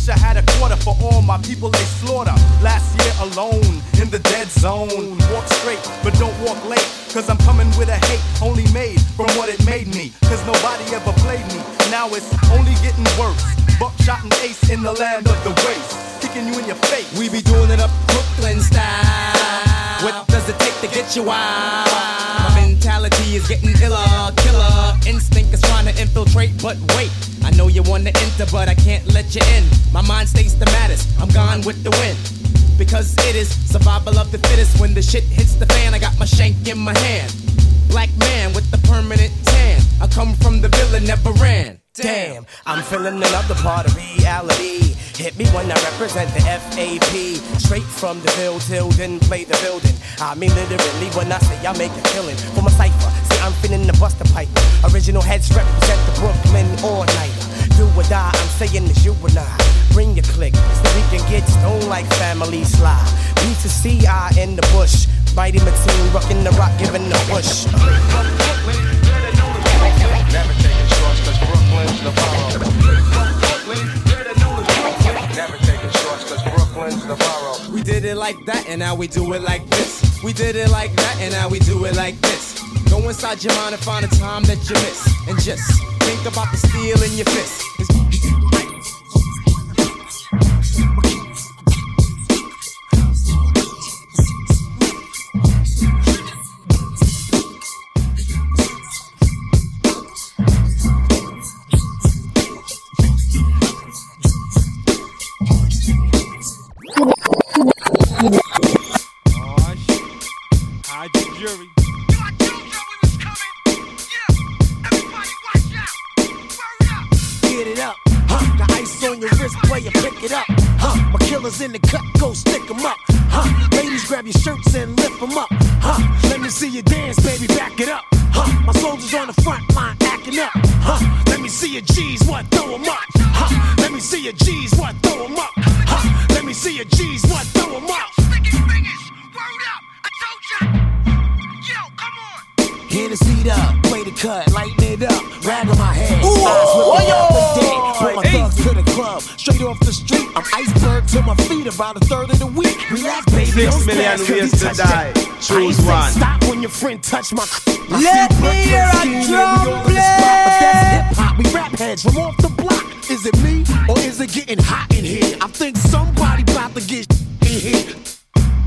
wish I had a quarter for all my people they slaughter. Last year alone in the dead zone. Walk straight, but don't walk late. Cause I'm coming with a hate only made from what it made me. Cause nobody ever played me. Now it's only getting worse. Buckshot and ace in the land of the waste. Kicking you in your face. We be doing it up Brooklyn style. What does it take to get you wild? My mentality is getting iller, killer. Instinct is trying to infiltrate, but wait. I know you wanna enter, but I can't let you in. My mind stays the maddest. I'm gone with the wind. Because it is survival of the fittest. When the shit hits the fan, I got my shank in my hand. Black man with the permanent tan. I come from the villa, never ran. Damn, I'm feeling another part of reality. Hit me when I represent the FAP. Straight from the field till then play the building. I mean literally when I say I make a killing for my cipher. See, I'm finna the buster pipe. Original heads represent the Brooklyn all nighter. Do or die, I'm saying it's you and I. Bring your click so we can get stoned like family slide. B to C, I in the bush. Mighty Mateen, rocking the rock, giving the push. Never taking shorts, cause Brooklyn's the borough. We did it like that, and now we do it like this. We did it like that, and now we do it like this. Go inside your mind and find a time that you miss. And just think about the steel in your fist. It's- about a third of the week. Relax, baby. Six don't million ways to die. Choose one. Stop when your friend touch my. I Let me hear a drum and we all in the But that's hip hop. We rap heads from off the block. Is it me or is it getting hot in here? I think somebody about to get in here.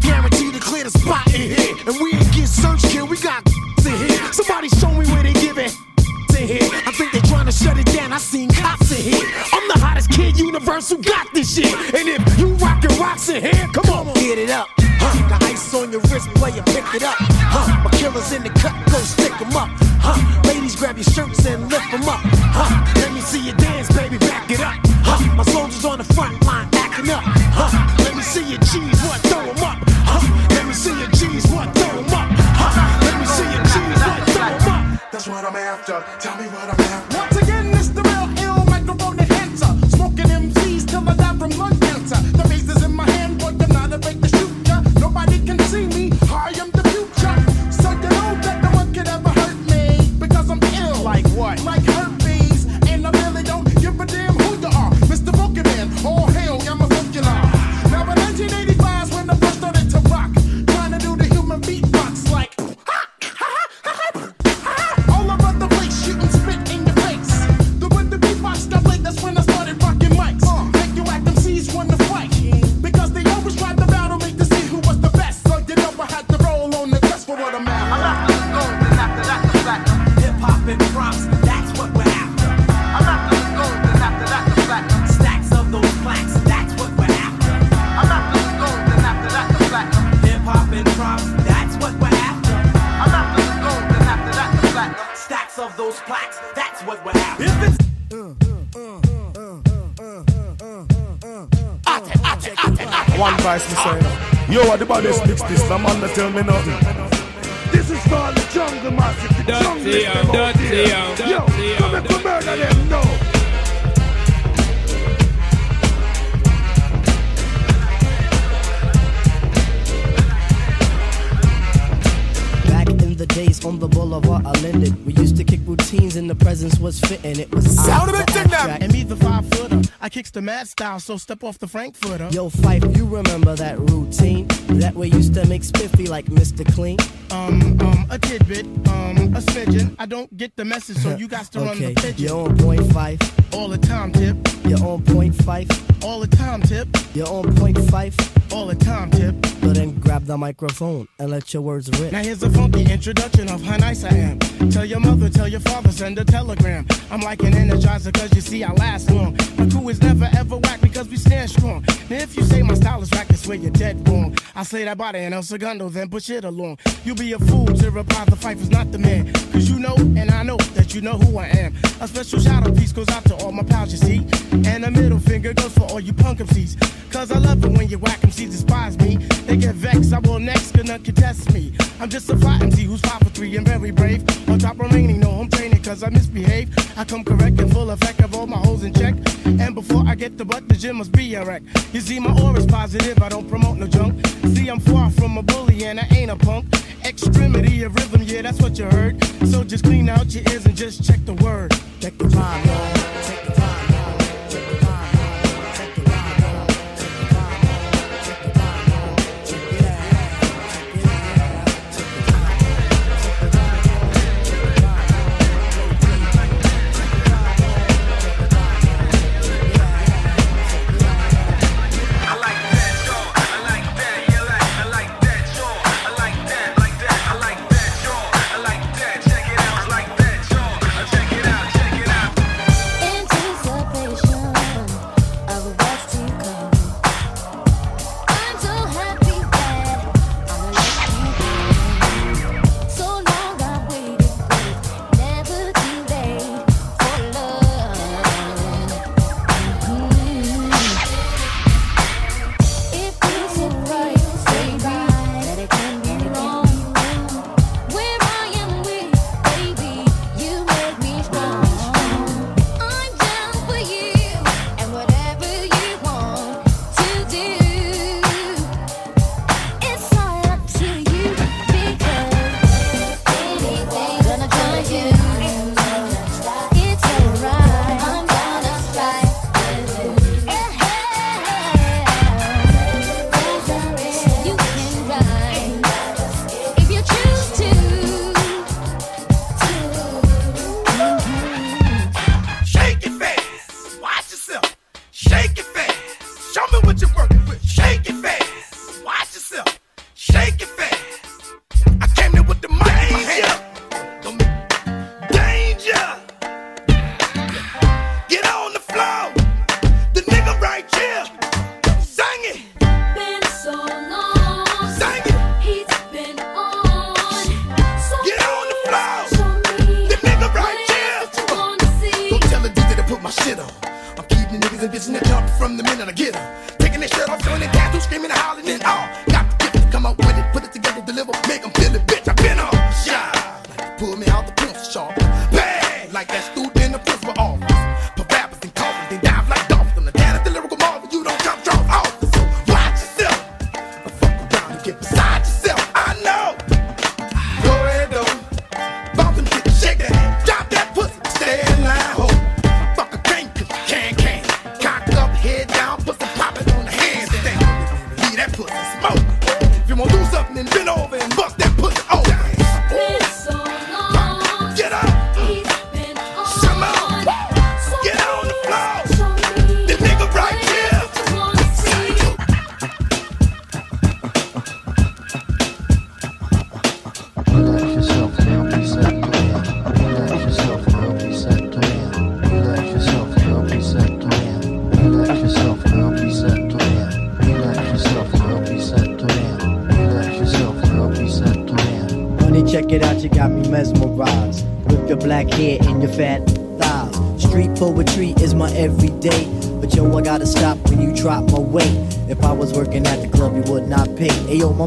Guaranteed to clear the spot in here. And we ain't get searched here, we got in here. Somebody show me where they give it in here. I think they trying to shut it down. I seen cops in here. I'm the hottest kid universal got this shit. And if rocks in here, come on, get it up. Huh, the ice on your wrist, player, pick it up. Huh, my killers in the cut, go stick 'em up. Huh, ladies, grab your shirts and mad style, so step off the Frankfurter. Yo, Phife, you remember that routine? That way used to make spiffy like Mr. Clean? Um, um, a tidbit, um, a smidgen. I don't get the message, so you got to run the pigeon. you're on point five. All the time, tip. You're on point five. All the time, tip. You're on point five. All the time, tip. So then grab the microphone and let your words rip. Now here's a funky introduction of how nice I am. Tell your mother, tell your father, send a telegram. I'm like an energizer, cause you see I last long. My crew is never ever whack because we stand strong. Now if you say my style is whack, that's where you're dead wrong. I say that body and El Segundo, then push it along. You'll be a fool to reply the fight is not the man. Cause you know, and I know that you know who I am. A special shout out piece goes out to all my pals, you see. And a middle finger goes for all you punk MCs. Cause I love it when you whack MCs despise me. They get vexed, I will next, gonna contest me. I'm just a MC who's five for three and very brave. On top remaining, no home training cause I misbehave. I come correct and full effect of all my holes in check. And before I get the butt, the gym must be a wreck. You see, my aura's positive, I don't promote no junk. See, I'm far from a bully and I ain't a punk. Extremity of rhythm, yeah, that's what you heard. So just clean out your ears and just check the word. Check the rhyme, y'all. The rhyme,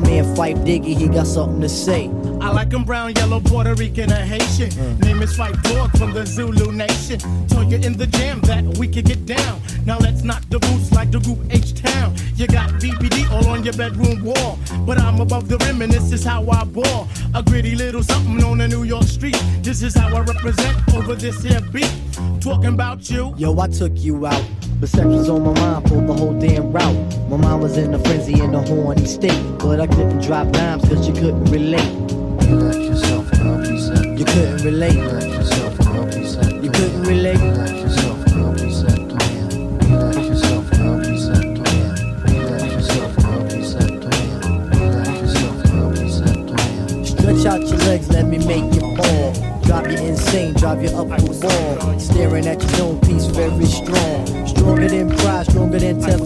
my man Phife Diggy, he got something to say. I like 'em brown, yellow, Puerto Rican, or Haitian. Hmm. Name is Phife Dawg from the Zulu Nation. Told you in the jam that we could get down. Now let's knock the roots like the group H Town. You got BBD all on your bedroom wall. But I'm above the rim and this is how I ball. A gritty little something on the New York street. This is how I represent over this here beat. Talking about you. Yo, I took you out But sex was on my mind for the whole damn route. My mind was in a frenzy in a horny state. But I couldn't drop rhymes cause you couldn't relate. Relax yourself and I'll be set. You couldn't relate. Relax yourself and I'll be set. You couldn't relate. Relax yourself and I'll be set. Relax yourself I'll be set. Yourself and I'll be set. Relax yourself and I'll be set. Stretch out your legs, let me make you fall. Drive you insane, drive you up the wall. Staring at your own piece, very strong. Stronger than pride, stronger than Teflon.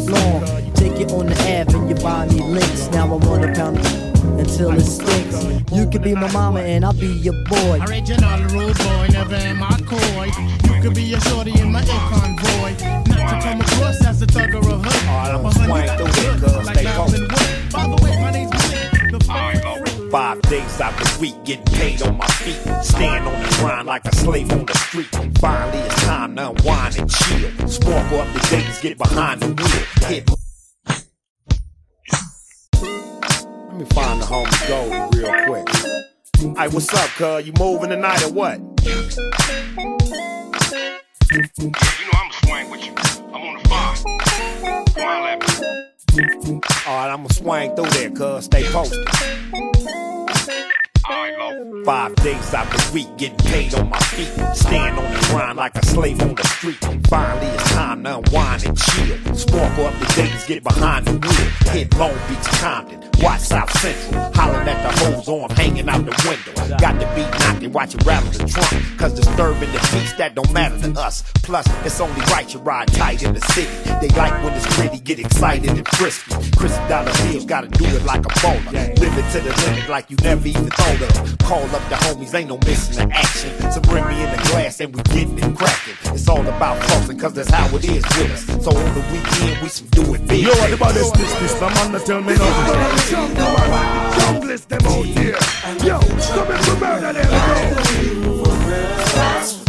Could be my mama and I'll be your boy. Original rude boy, never am I coy. You could be a shorty in my air convoy. Not to come across as a thug or a hood. Oh, I'm a swing honey, through got it, the cuz goods, stay like Marilyn Wood. By the way, my name's Malik. The Five days out the week, getting paid on my feet. Stand on the grind like a slave on the street. Finally, it's time to unwind and chill. Spark up the days, get behind the wheel. Alright, I'ma swing through there, cuz. Stay posted. Five days out the week, getting paid on my feet. Stand on the grind like a slave on the street. Finally, it's time to unwind and chill. Sparkle up the days, get behind the wheel. Hit Long Beach, Compton, watch South Central. Hollering at the hoes on, hanging out the window. Got the beat knocking, watch it rattle the trunk. Cause disturbing the peace, that don't matter to us. Plus, it's only right you ride tight in the city. They like when it's gritty, get excited and frisky. Chris Dollar Bills gotta do it like a bowler. Live it to the limit like you never even thought of. Call up the homies, ain't no missing the action. Some bring me in the glass and we getting it cracking. It's all about flossing, cause that's how it is with us. So on the weekend, we some do it big. Yo, what about this, this, this? The man that tell me nothing. Jungle, man. Junglist them out here. Yo, come in to murder them, yo.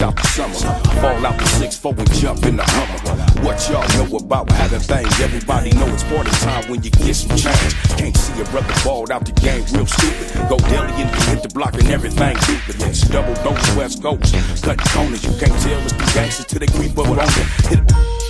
Out the summer. Fall out the six four and jump in the Hummer. What y'all know about having things? Everybody know it's party time when you get some change. Can't see a brother balled out the game real stupid. Go deli and hit the block and everything stupid. It's double dose West Coast. cut corners, you can't tell it's the gangsters till they creep up on you.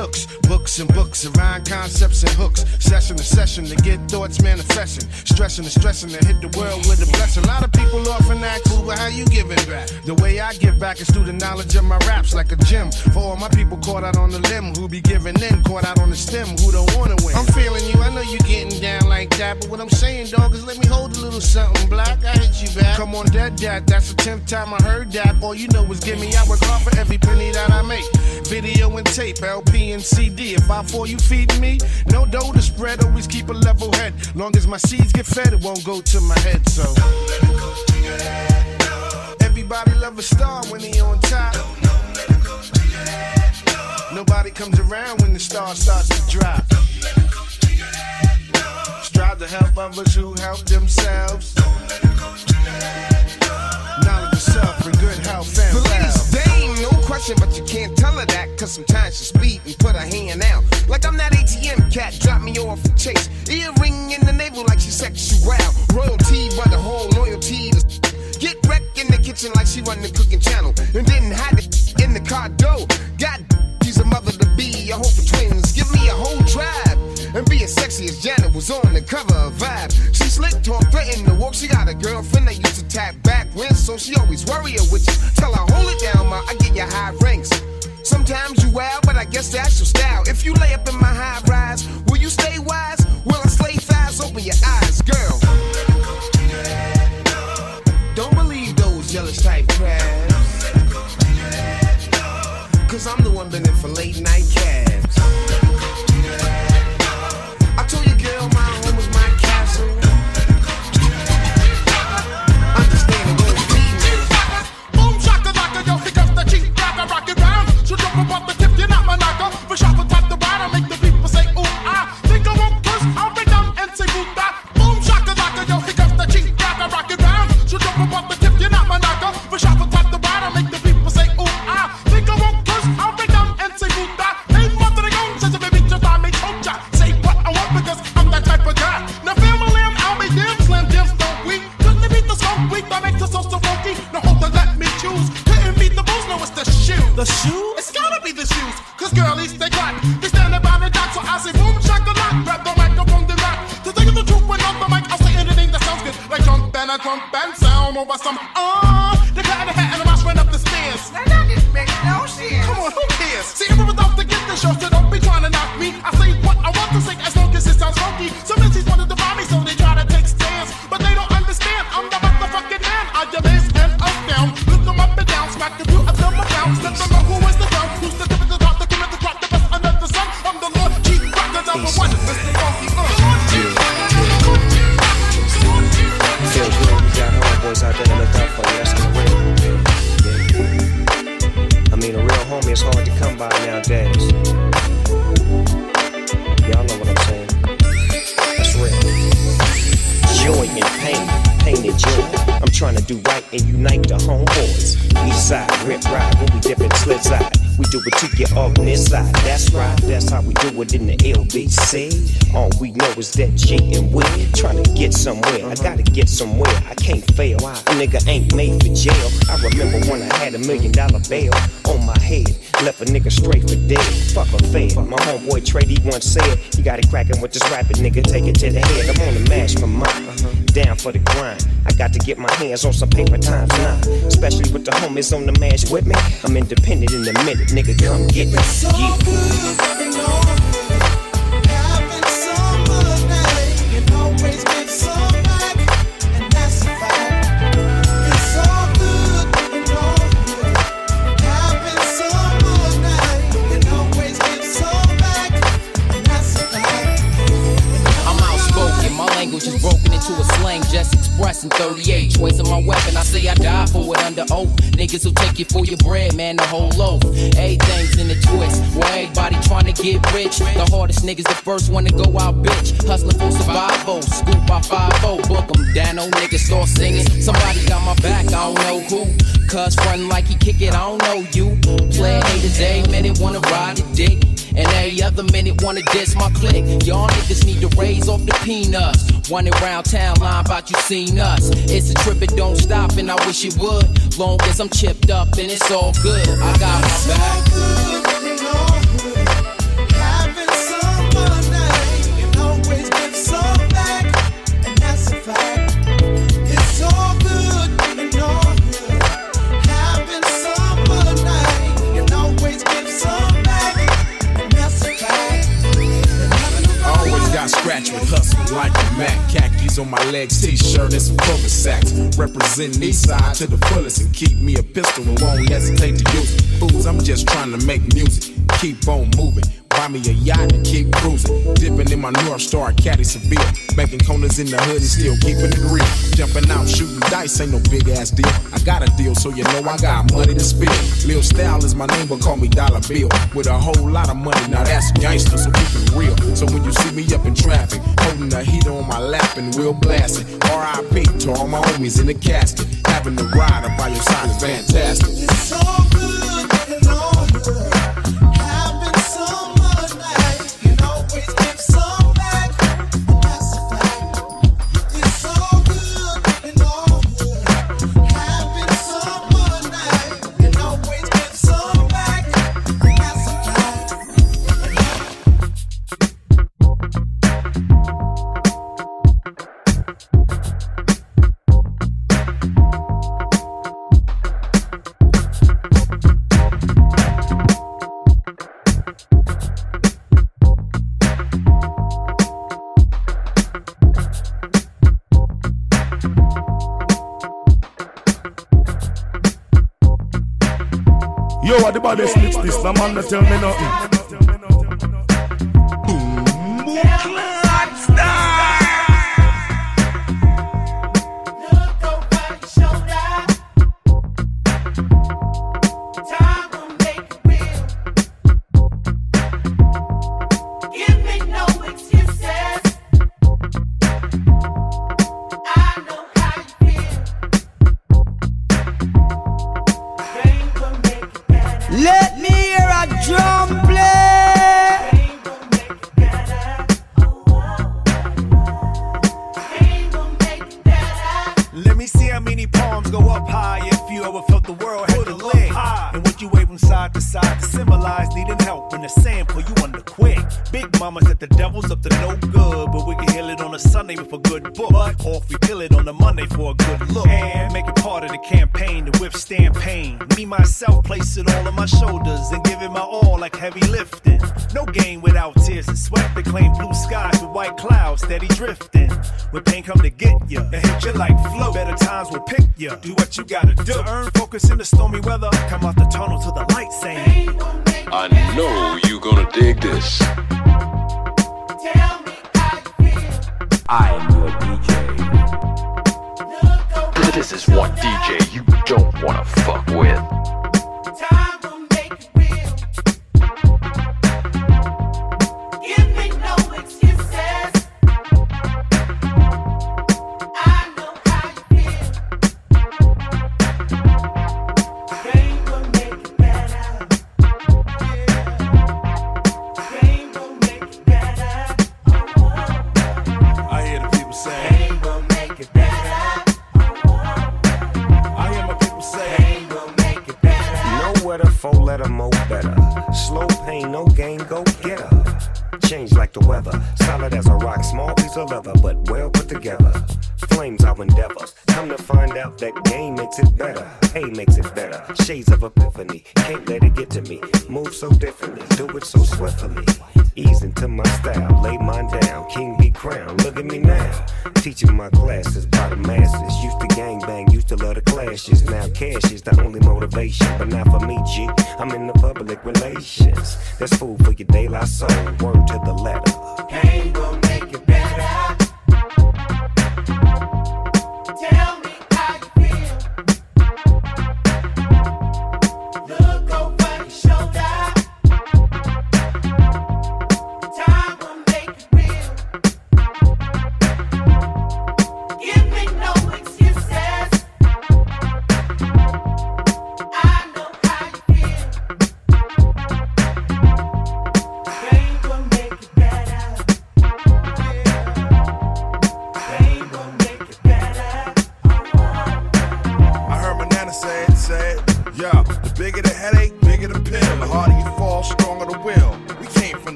Looks. Books and books around concepts and hooks. Session to session to get thoughts manifesting. Stressing and stressing to hit the world with a blessing. A lot of people often ask, "Cool, but how you giving back?" The way I give back is through the knowledge of my raps, like a gym. For all my people caught out on the limb, who be giving in, caught out on the stem, who don't wanna win. I'm feeling you, I know you getting down like that, but what I'm saying, dog, is let me hold a little something black. I hit you back. Come on, dead dad, that's the tenth time I heard that. All you know is give me, I work hard for every penny that I make. Video and tape, LP and CD. If I fall, you feed me. No dough to spread, always keep a level head. Long as my seeds get fed, it won't go to my head. So everybody love a star when he on top. Nobody comes around when the star starts to drop. Strive to help others who help themselves. Knowledge of and good health and But you can't tell her that. Cause sometimes she speed and put her hand out. Like I'm that ATM cat, drop me off and chase. Earring in the navel like she sexual. Royalty, but the whole loyalty to get wrecked in the kitchen like she run the cooking channel. And then hide it in the car door. God, she's a mother to be, a hope for twins. Give me a whole drive. And being sexy as Janet was on the cover of Vibe. She slick talk, threatened to walk. She got a girlfriend that used to tap back when, so she always worry her with you. Tell her, hold it down, ma, I get you high ranks. Sometimes you wild, but I guess that's your style. If you lay up in my high rise, will you stay wise? Will I slay thighs? Open your eyes, girl. Don't believe those jealous type crabs. Cause I'm the one been in for late night on some paper times now. Especially with the homies on the mash with me. I'm independent in a minute, nigga. Come get me. Yeah. You for your bread, man, the whole loaf. Everything's in the twist, where everybody trying to get rich. The hardest niggas, the first one to go out, bitch. Hustling for survival, scoop by 5 book 'em down, no niggas start singing. Somebody got my back, I don't know who. Cuz frontin' like he kick it, I don't know you. Play haters every minute, wanna ride the dick. And every other minute wanna diss my clique. Y'all niggas need to raise off the peanuts. Running around town line about you seen us. It's a trip, it don't stop, and I wish it would. Long as I'm chipped up and it's all good. I got my back. My legs, t-shirt and some cover sacks. Representing east side to the fullest and keep me a pistol and won't hesitate to use it. Fools, I'm just trying to make music. Keep on moving. Buy me a yacht and keep cruising. Dipping in my North Star, caddy Seville. Making corners in the hood and still keeping it real. Jumping out, shooting dice, ain't no big ass deal. Got a deal, so you know I got money to spill. Lil Style is my name, but call me Dollar Bill. With a whole lot of money, now that's gangster, so keep it real. So when you see me up in traffic, holding the heater on my lap and wheel blasting. R.I.P. to all my homies in the casket. Having the ride up by your side is fantastic. Yo, man tell me nothing.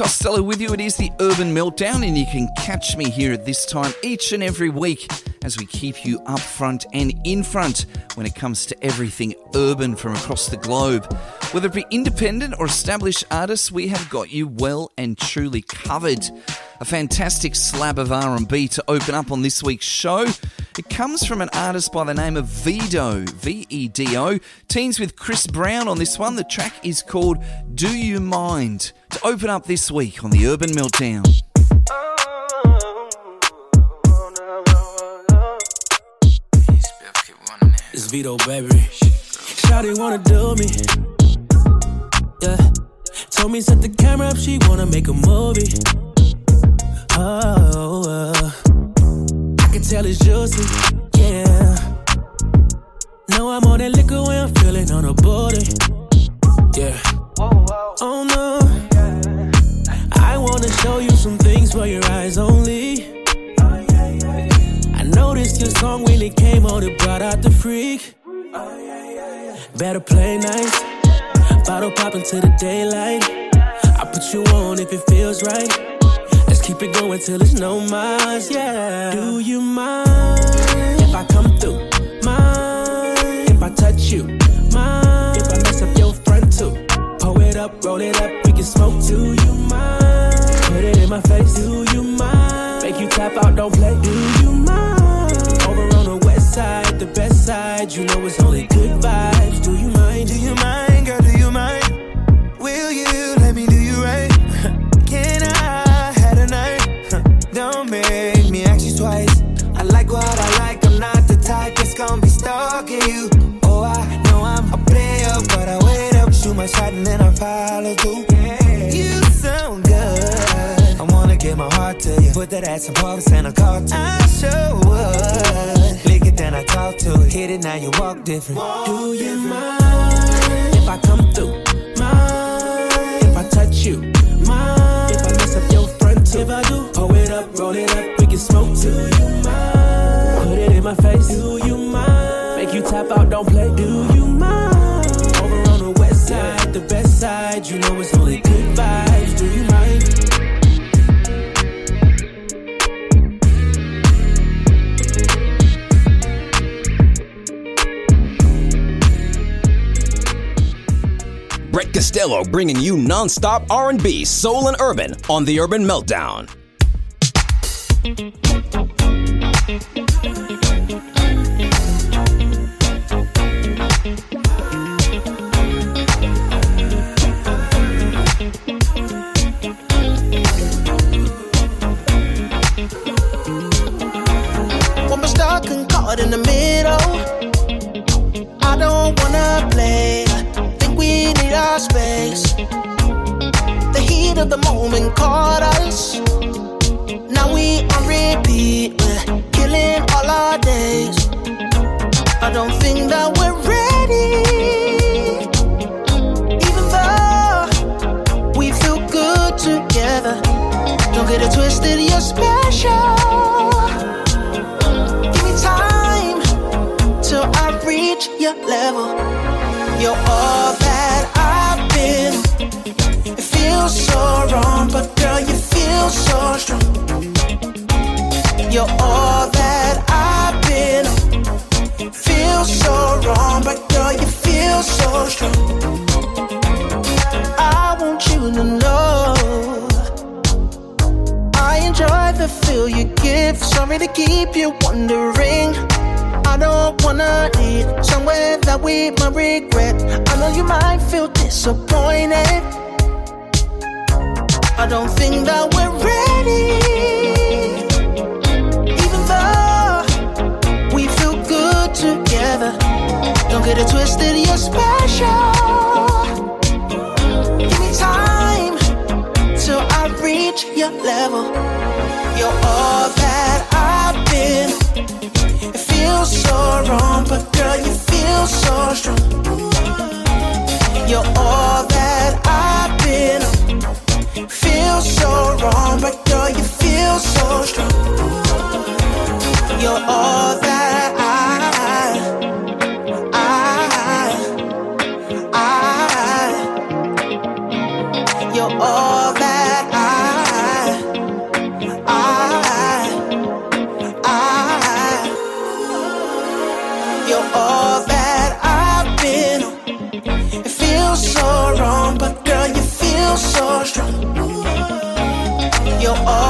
Costello with you. It is the Urban Meltdown, and you can catch me here at this time each and every week as we keep you up front and in front when it comes to everything urban from across the globe. Whether it be independent or established artists, we have got you well and truly covered a fantastic slab of R&B to open up on this week's show. It comes from an artist by the name of Vedo, V E D O, teams with Chris Brown on this one. The track is called Do You Mind to open up this week on the Urban Meltdown. It's Vedo, baby. Shawty wanna do me. Yeah. Told me set the camera up, she wanna make a movie. Oh, uh, I can tell it's juicy, yeah. Know I'm on that liquor when I'm feeling on a booty, yeah. Oh no, I wanna show you some things for your eyes only. I noticed your song when it came on, it brought out the freak. Better play nice, bottle popping to the daylight. I put you on if it feels right. Keep it going till it's no miles, yeah. Do you mind if I come through? Mind if I touch you? Mind if I mess up your front too? Pull it up, roll it up, we can smoke. Do you mind? Put it in my face. Do you mind? Make you tap out, don't play. Do you mind? Over on the west side, the best side. You know it's only ass in parks and car to I sure would. Lick it, then I talk to it. Hit it, now you walk different. Do you mind if I come through? Mind if I touch you? Mind if I mess up your front too? If I do, pull it up, roll it up, we can smoke. Do you mind? Put it in my face. Do you mind? Make you tap out, don't play. Do you mind? Over on the west side, the best side. You know it's only Brett Costello bringing you non-stop R&B, soul, and urban on the Urban Meltdown. your all.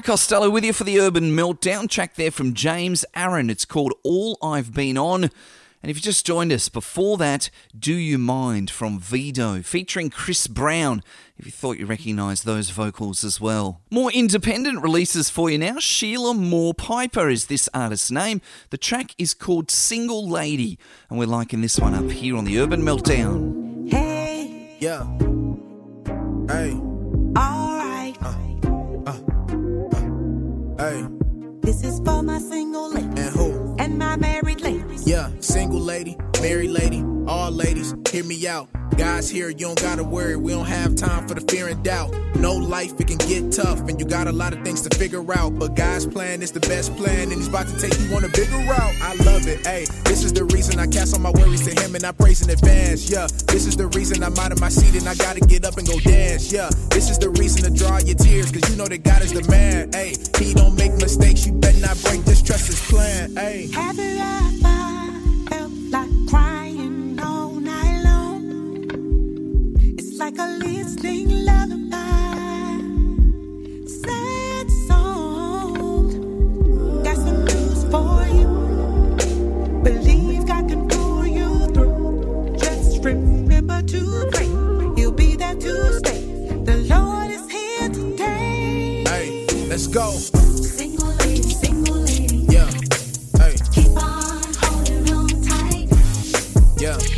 Brett Costello with you for the Urban Meltdown. Track there from James Aaron. It's called All I've Been On. And if you just joined us, before that, Do You Mind from Vedo, featuring Chris Brown. If you thought you recognised those vocals as well. More independent releases for you now. Sheila Moore Piper is this artist's name. The track is called Single Lady, and we're liking this one up here on the Urban Meltdown. Hey. Yeah. Hey. This is for my single ladies. And who? And my married ladies. Yeah, single lady, married lady, all ladies, hear me out. Guys here, you don't gotta worry, we don't have time for the fear and doubt. No life, it can get tough, and you got a lot of things to figure out. But God's plan is the best plan, and He's about to take you on a bigger route. I love it, hey. This is the reason I cast all my worries to Him and I praise in advance, yeah. This is the reason I'm out of my seat and I gotta get up and go dance, yeah. This is the reason to dry your tears, cause you know that God is the man, hey. He don't make mistakes, you better not break this, trust His plan, hey. Have felt like crying all night long? It's like a listening lullaby. Sad song. Got some news for you. Believe can pull you through. Just remember to pray. He'll be there to stay. The Lord is here today. Hey, let's go. Yeah.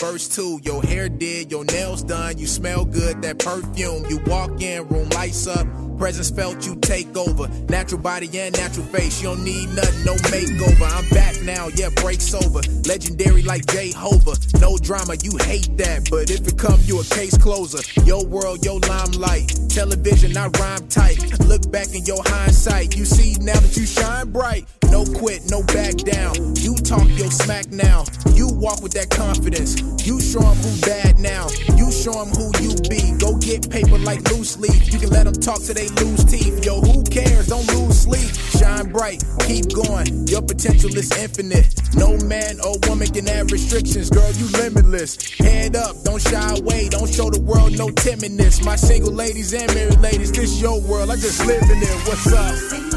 Verse two. Your hair did, your nails done. You smell good, that perfume. You walk in, room lights up. Presence felt you take over. Natural body and natural face. You don't need nothing, no makeover. I'm back now, yeah, breaks over. Legendary like Jehovah. No drama, you hate that. But if it come, you a case closer. Your world, your limelight. Television, I rhyme tight. Look back in your hindsight. You see now that you shine bright. No quit, no back down. You talk your smack now. You walk with that confidence. You show 'em who bad now. You show 'em who you be. Go get paper like loose leaf. You can let 'em talk till they lose teeth. Yo, who cares? Don't lose sleep. Shine bright, keep going. Your potential is infinite. No man or woman can have restrictions. Girl, you limitless. Head up, don't shy away. Don't show the world no timidness. My single ladies and married ladies, this your world. I just live in it. What's up?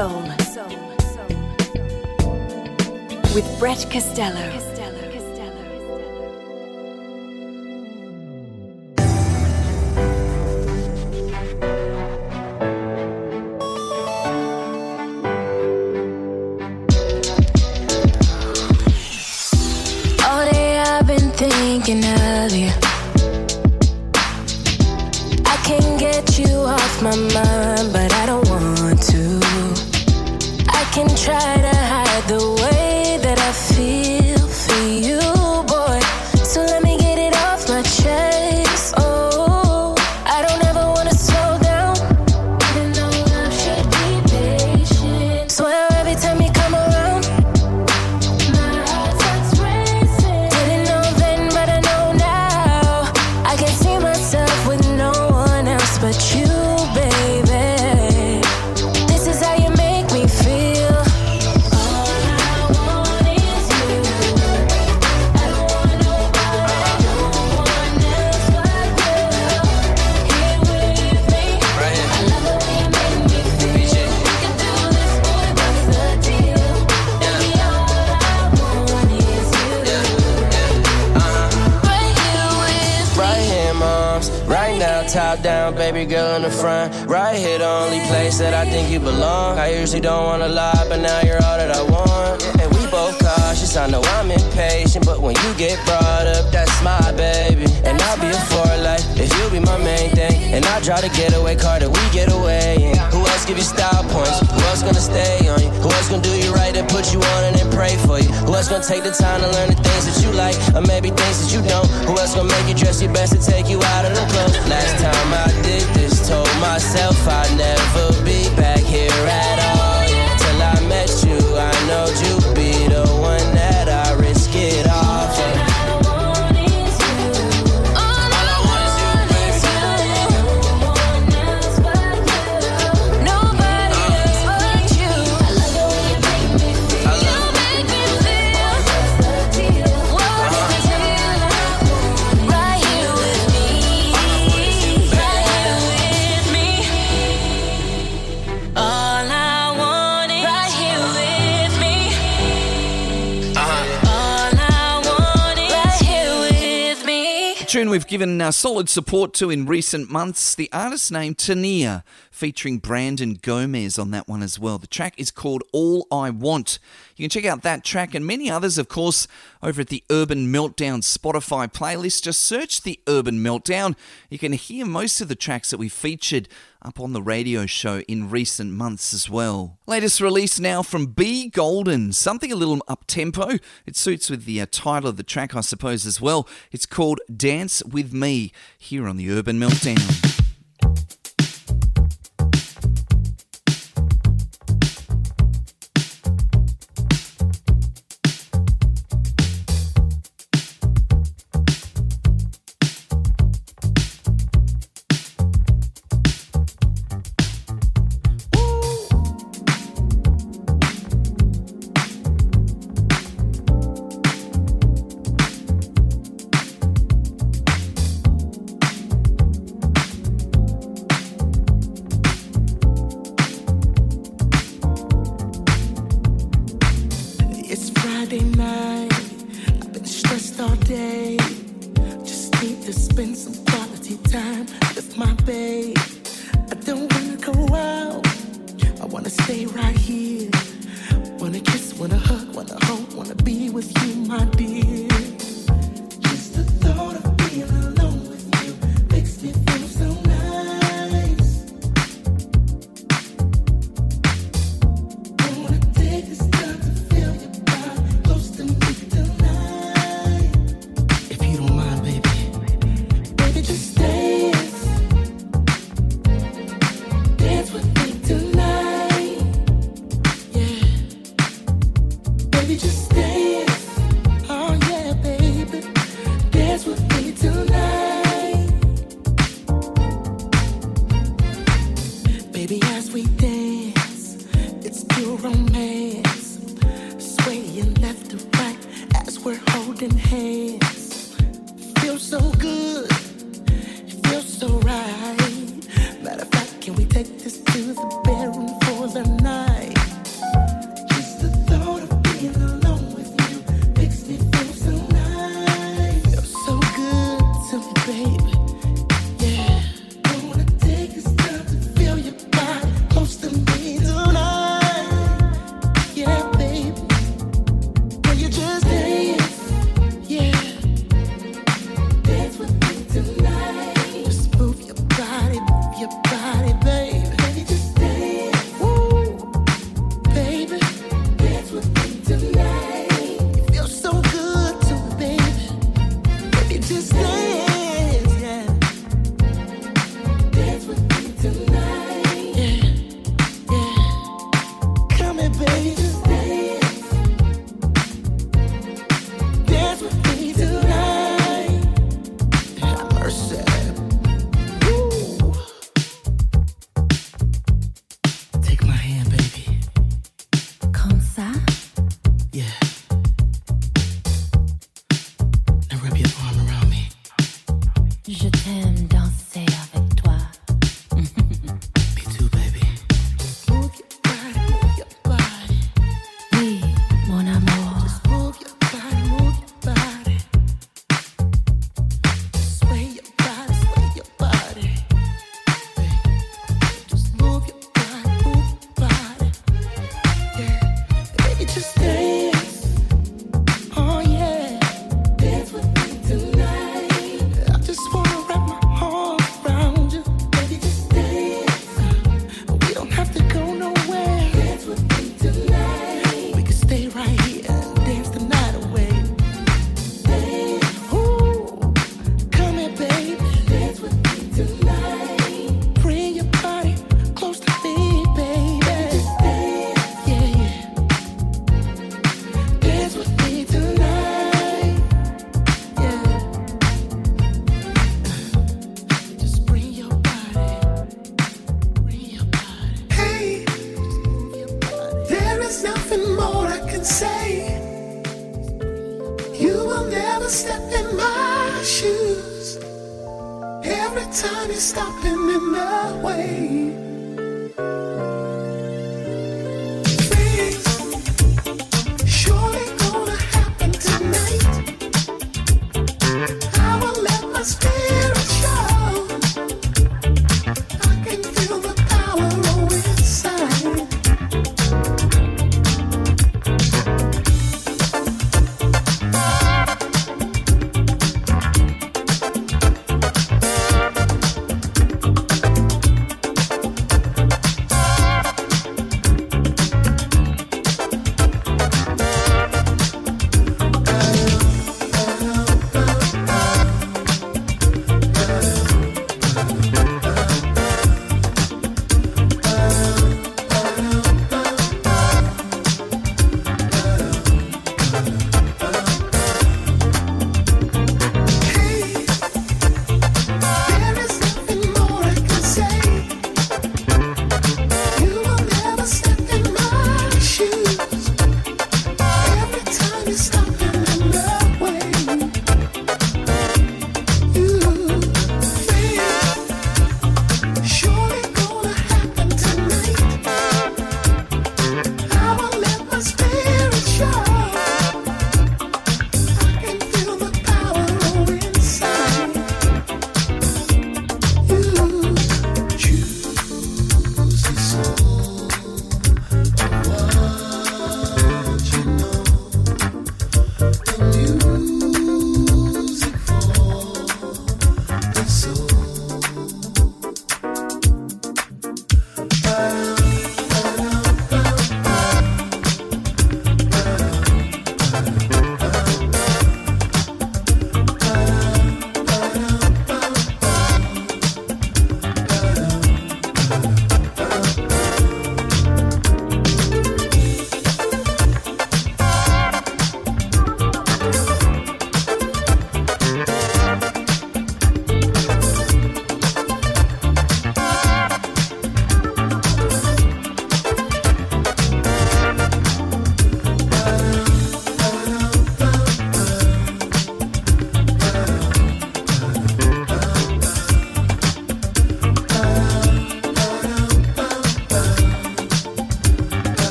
Soul. With Brett Costello. solid support too in recent months. The artist named Tania, featuring Brandon Gomez on that one as well. The track is called All I Want. You can check out that track and many others, of course, over at the Urban Meltdown Spotify playlist. Just search the Urban Meltdown. You can hear most of the tracks that we featured up on the radio show in recent months as well. Latest release now from B Golden, something a little up tempo. It suits with the uh, title of the track, I suppose, as well. It's called Dance with Me here on the Urban Meltdown.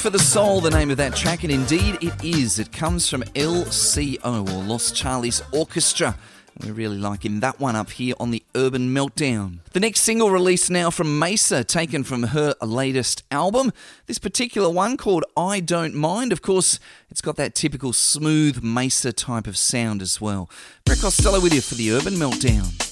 For the Soul, the name of that track, and indeed it is. It comes from LCO, or Los Charly's Orchestra. We're really liking that one up here on the Urban Meltdown. The next single release now from Mesa, taken from her latest album. This particular one called I Don't Mind. Of course, it's got that typical smooth Mesa type of sound as well. Brett Costello with you for the Urban Meltdown.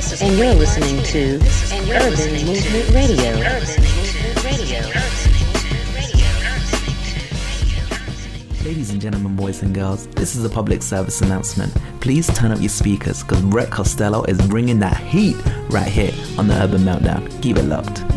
and you're listening to Urban Movement Radio. Ladies and gentlemen, boys and girls, this is a public service announcement. Please turn up your speakers because Brett Costello is bringing that heat right here on the Urban Meltdown. Keep it locked.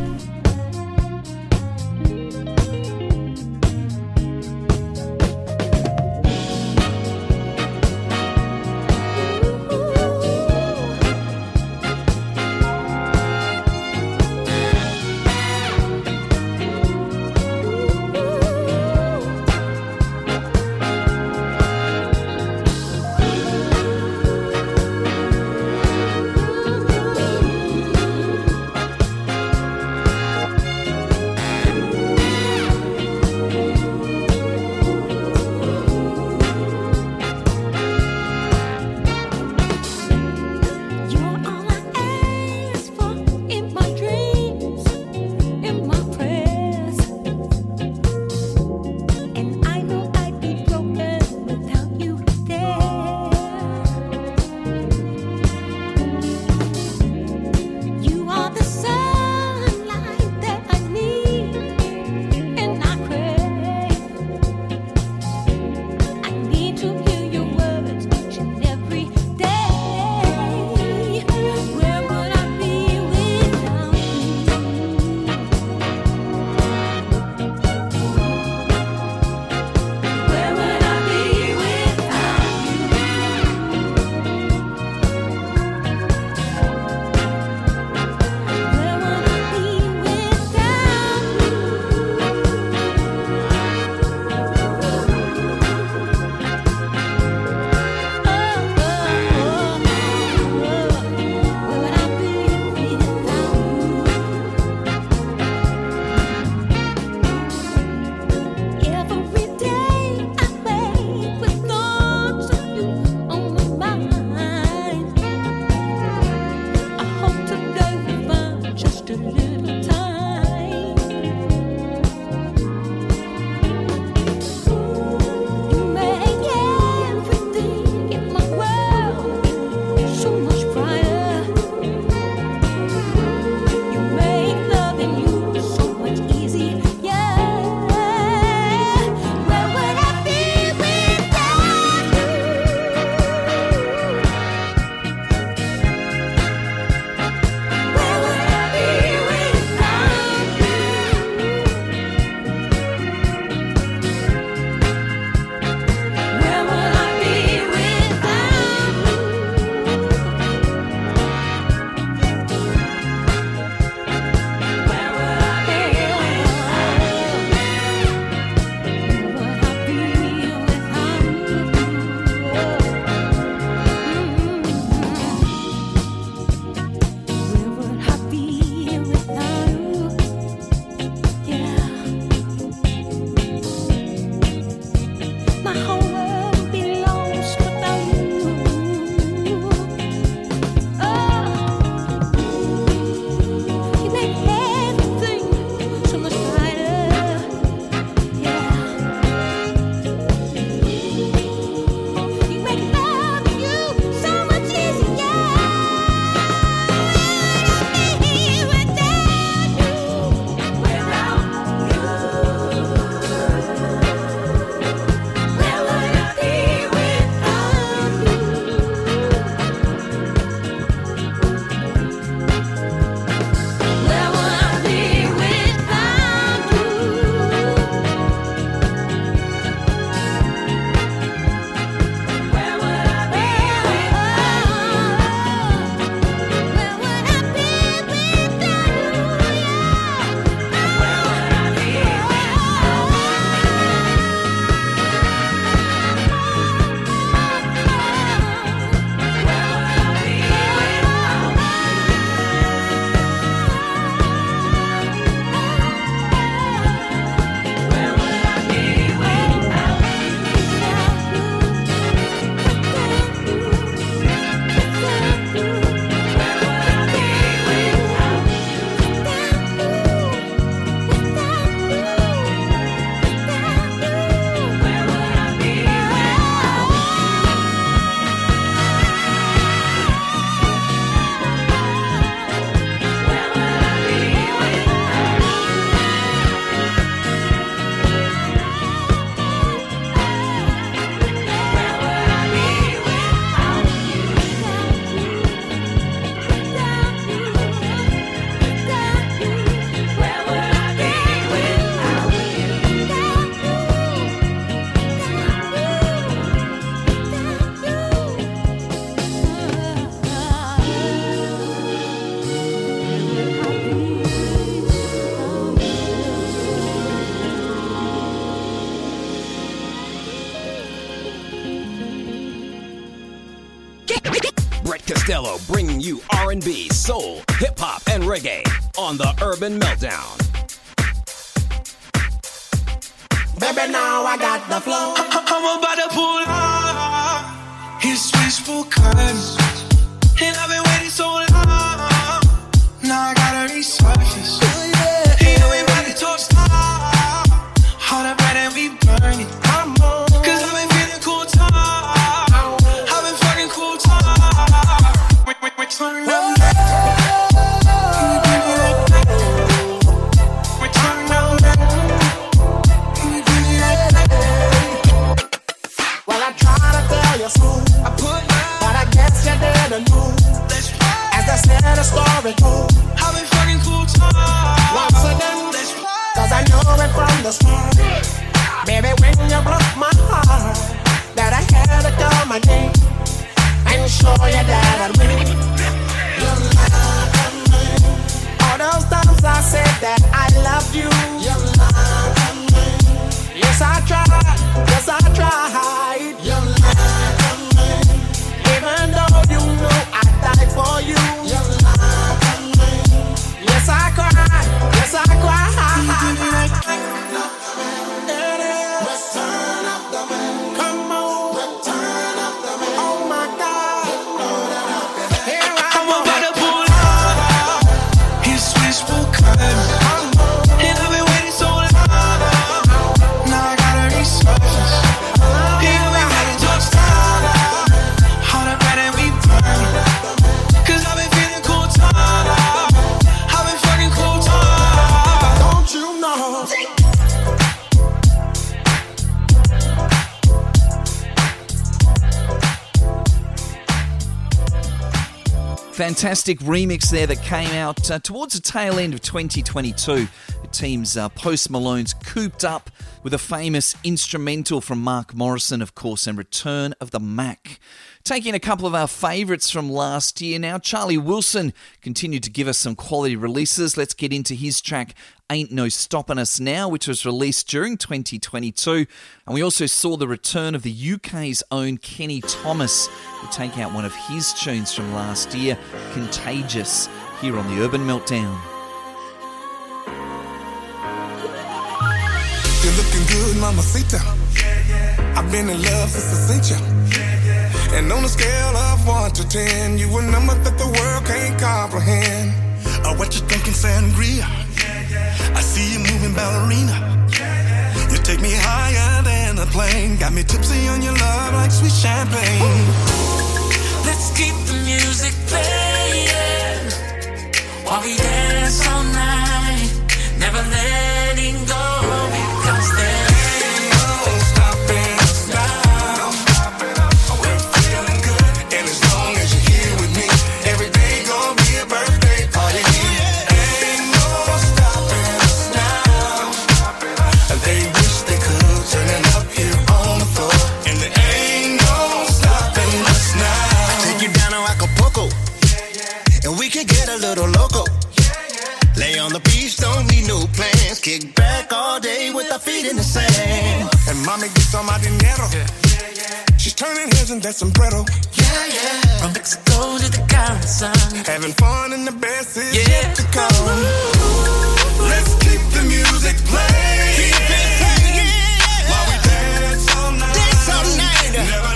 Fantastic remix there that came out uh, towards the tail end of 2022. The team's uh, Post Malone's Cooped Up with a famous instrumental from Mark Morrison, of course, and Return of the Mack. Taking a couple of our favourites from last year now, Charlie Wilson continued to give us some quality releases. Let's get into his track Ain't No Stopping Us Now, which was released during 2022. And we also saw the return of the UK's own Kenny Thomas, who take out one of his tunes from last year, Contagious, here on the Urban Meltdown. You're looking good, mamacita. I've been in love since I seen you. And on a scale of one to ten, you a number that the world can't comprehend. Uh, what you thinking, sangria? I see you moving ballerina. You take me higher than a plane. Got me tipsy on your love like sweet champagne. Let's keep the music playing while we dance all night, never letting go because there feet in the sand. And mommy gets on my dinero. She's turning heads in that sombrero. Yeah, yeah. From Mexico to the Caribbean. Having fun and the best is Yeah. yet to come. Let's keep the music playing. Keep it playing. While we dance all night. Dance all night. Never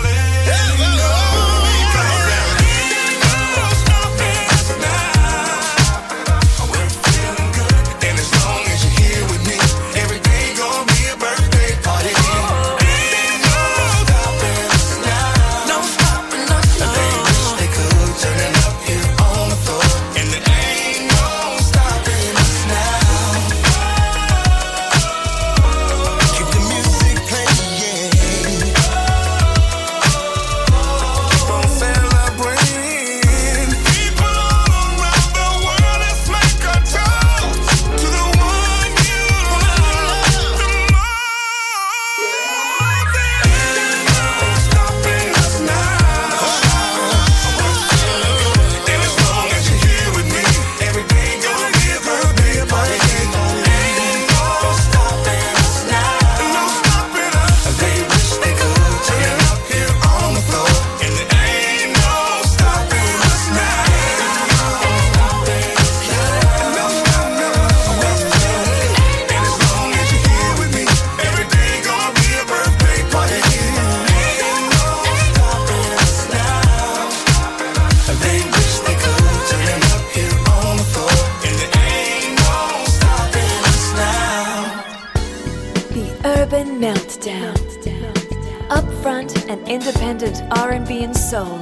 Soul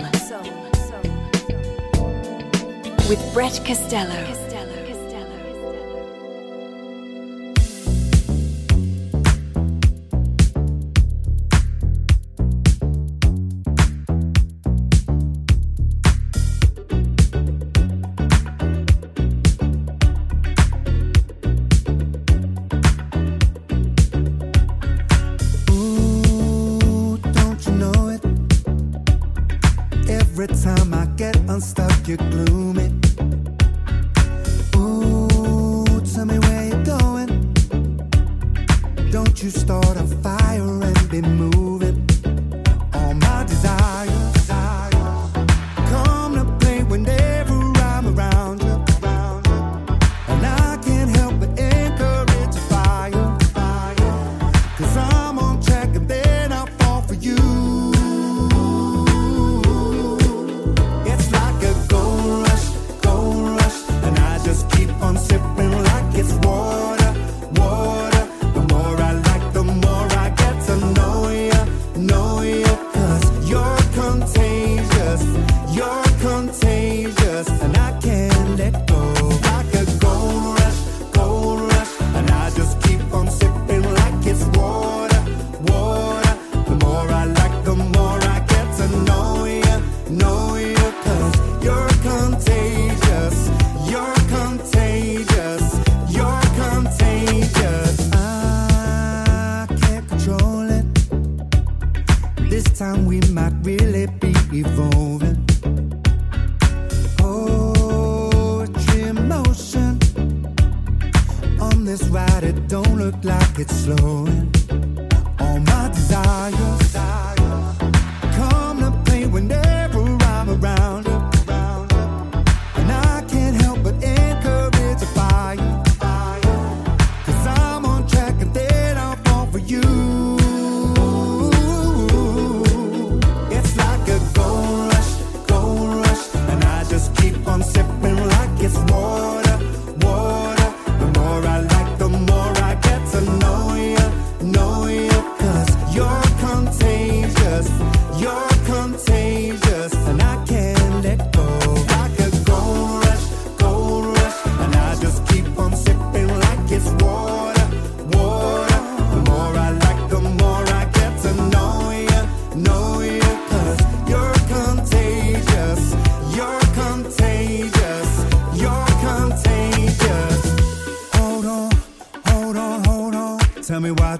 with Brett Costello.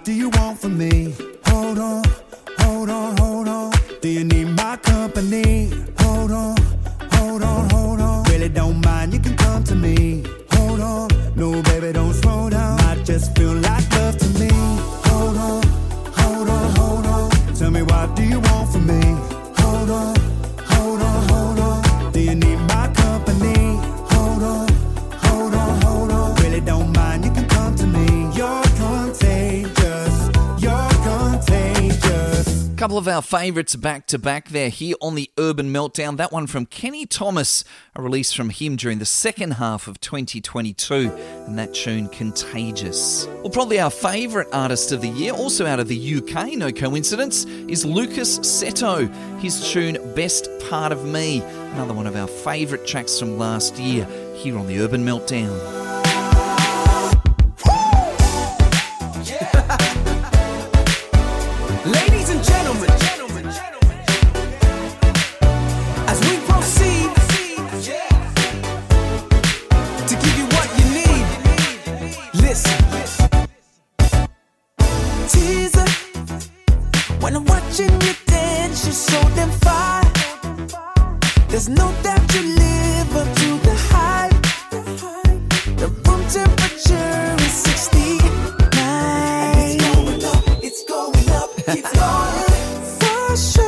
Do you want? favourites back to back there here on the Urban Meltdown. That one from Kenny Thomas, a release from him during the second half of 2022, and that tune Contagious. Well, probably our favourite artist of the year, also out of the UK, no coincidence, is Lucas Seto. His tune Best Part of Me, another one of our favourite tracks from last year here on the Urban Meltdown. keeps falling for sure.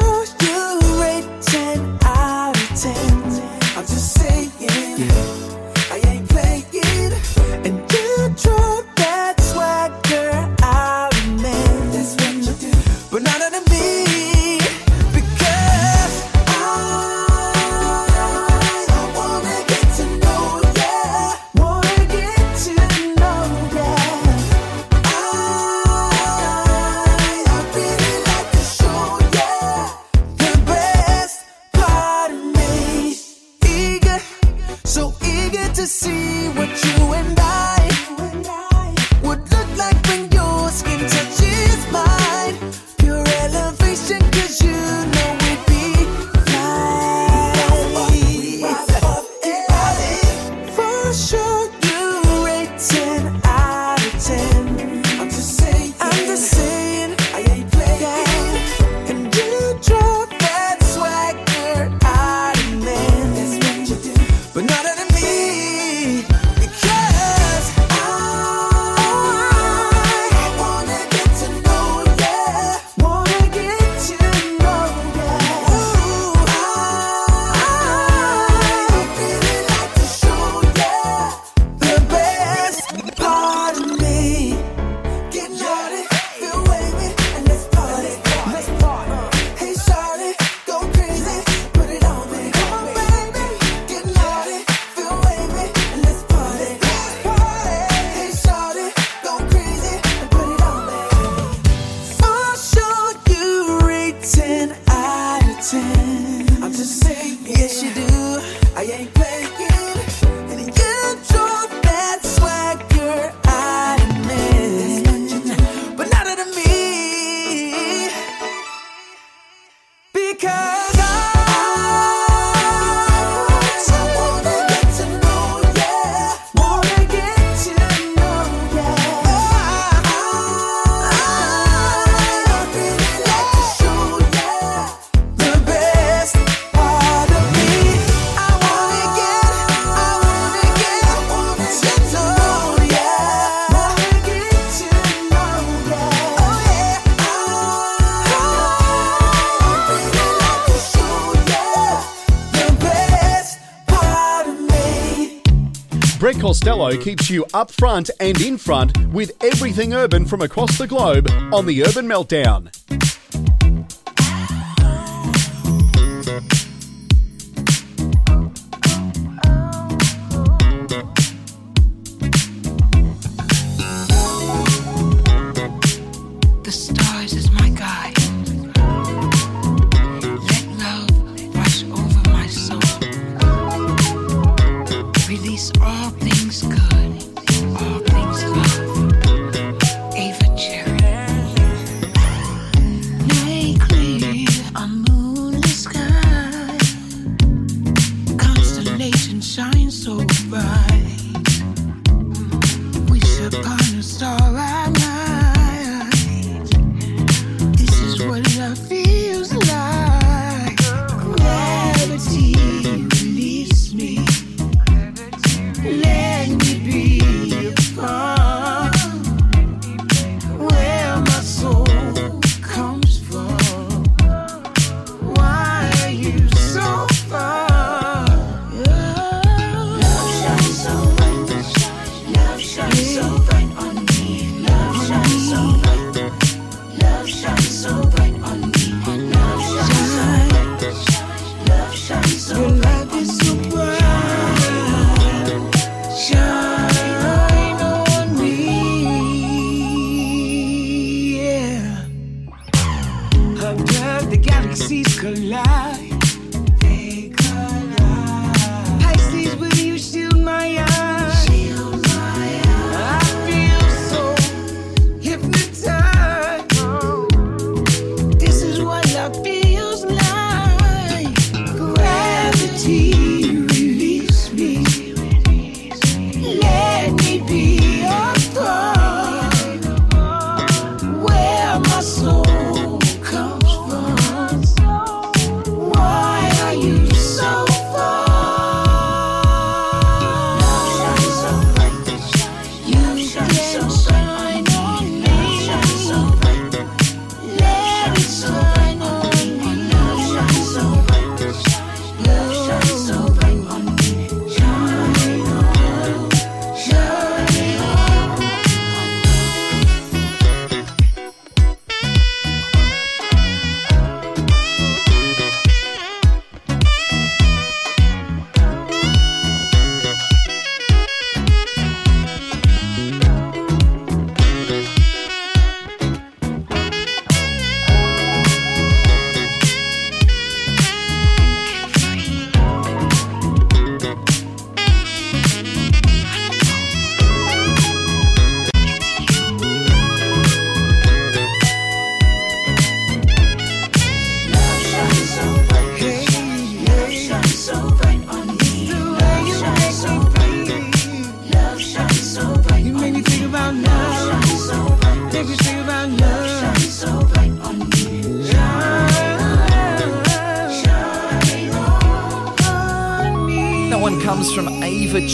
Follow keeps you up front and in front with everything urban from across the globe on the Urban Meltdown.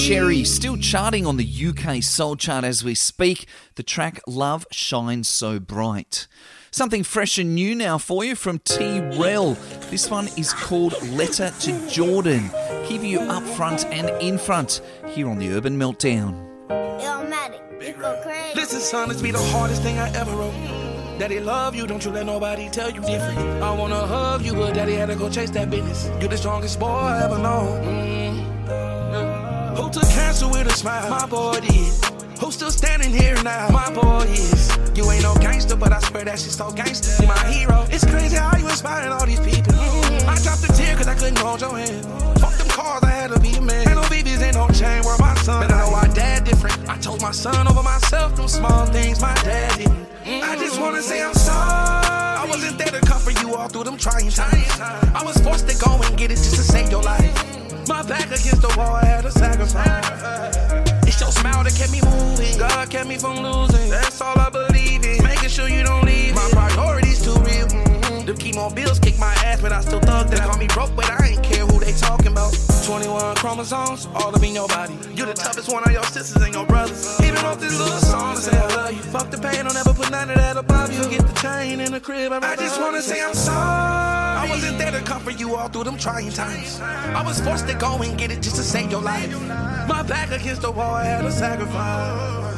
Cherry, still charting on the UK Soul Chart as we speak. The track Love Shines So Bright. Something fresh and new now for you from T Rel. This one is called Letter to Jordan. Keep you up front and in front here on the Urban Meltdown. Listen, son, this be the hardest thing I ever wrote. Daddy love you, don't you let nobody tell you different. I wanna hug you, but daddy had to go chase that business. You're the strongest boy I ever known. Mm. Who with a smile? My boy did. Who's still standing here now? My boy is. You ain't no gangster, but I swear that shit's so gangster. You my hero. It's crazy how you inspiring all these people. Mm. I dropped a tear cause I couldn't hold your hand. Fuck them cars, I had to be a man. Ain't no babies, ain't no chain, where my son. But I know our dad different. I told my son over myself, them small things my dad didn't. I just wanna say I'm sorry. I wasn't there to comfort you all through them trying times. I was forced to go and get it just to save your life. My back against the wall, I had to sacrifice. It's your smile that kept me moving. God kept me from losing. That's all I believe in. Making sure you don't leave. My priorities too real. Mm-hmm. Them chemo bills kick my ass, but I still thug. They call me broke, but I ain't care who they talking about. 21 chromosomes, all up in your body. You the toughest one of your sisters and your brothers. Even wrote this little song to say I love you. Fuck the pain, don't ever put none of that above you. Get the chain in the crib. I just wanna say I'm sorry. I wasn't there to comfort you all through them trying times. I was forced to go and get it just to save your life. My back against the wall, I had to sacrifice.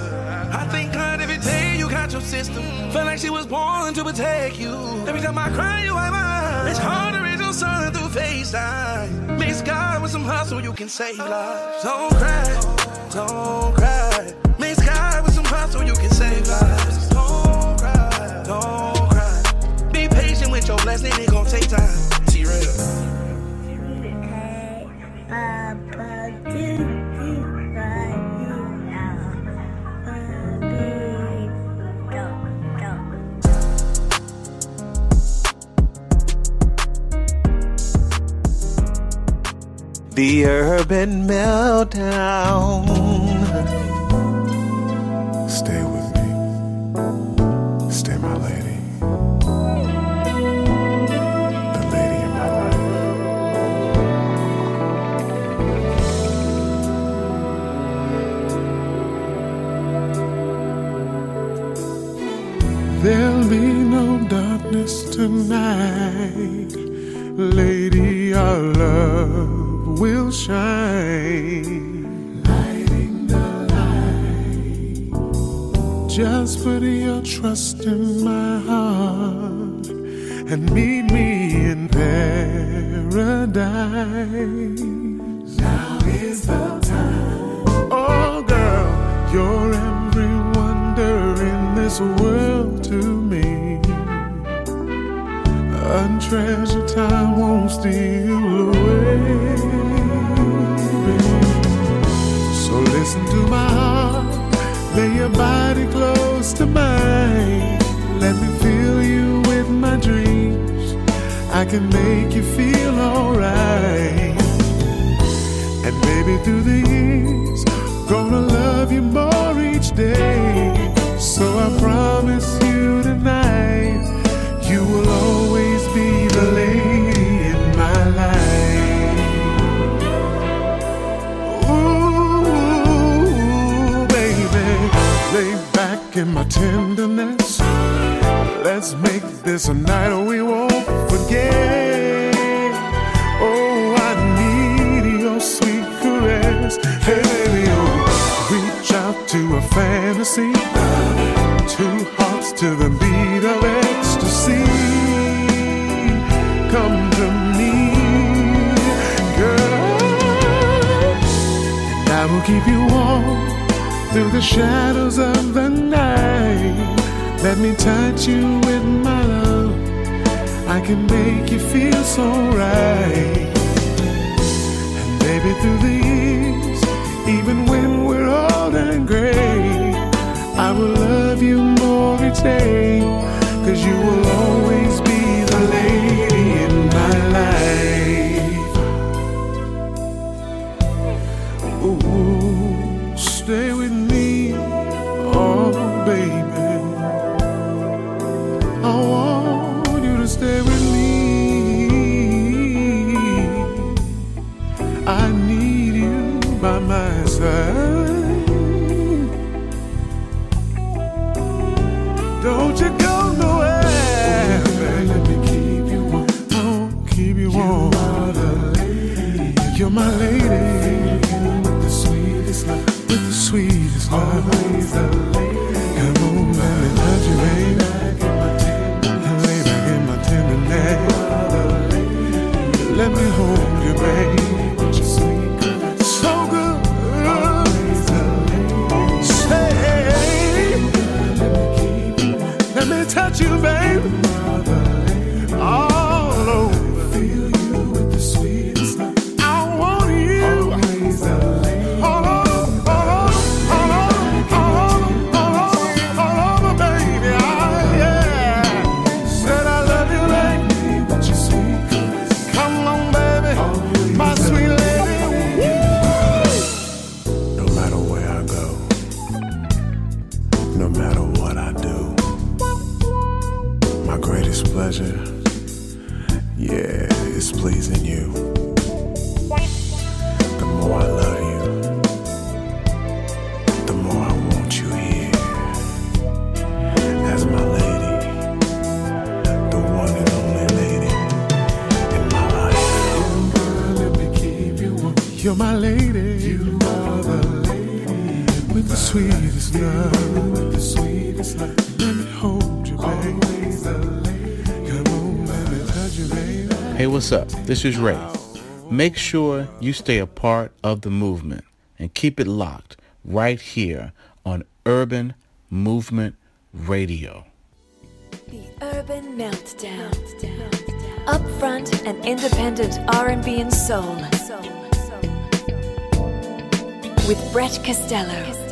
I thank God every day you got your system. Felt like she was born to protect you. Every time I cry, you wipe my. It's hard to raise your son through FaceTime. Miss God with some hustle, you can save lives. Don't cry, don't cry. Miss God with some hustle, you can save lives. The urban meltdown. Stay with me. Stay my lady. The lady in my life. There'll be no darkness tonight. Lady, our love will shine. Lighting the light. Just put your trust in my heart and meet me in paradise. Now is the time. Oh, girl, you're every wonder in this world to me. Untreasured time won't steal away. Listen to my heart, lay your body close to mine. Let me fill you with my dreams. I can make you feel alright. And baby, through the years, gonna love you more each day. So I promise you tonight, you will always be the lady back in my tenderness. Let's make this a night we won't forget. Oh, I need your sweet caress. Hey, baby, oh, reach out to a fantasy. Two hearts to the beat of ecstasy. Come to me, girl. And I will keep you warm through the shadows of the night. Let me touch you with my love. I can make you feel so right. And baby, through the years, even when we're old and gray, I will love you more each day. Cause you will always This is Ray. Make sure you stay a part of the movement and keep it locked right here on Urban Movement Radio. The Urban Meltdown. Upfront and independent R&B and soul. With Brett Costello.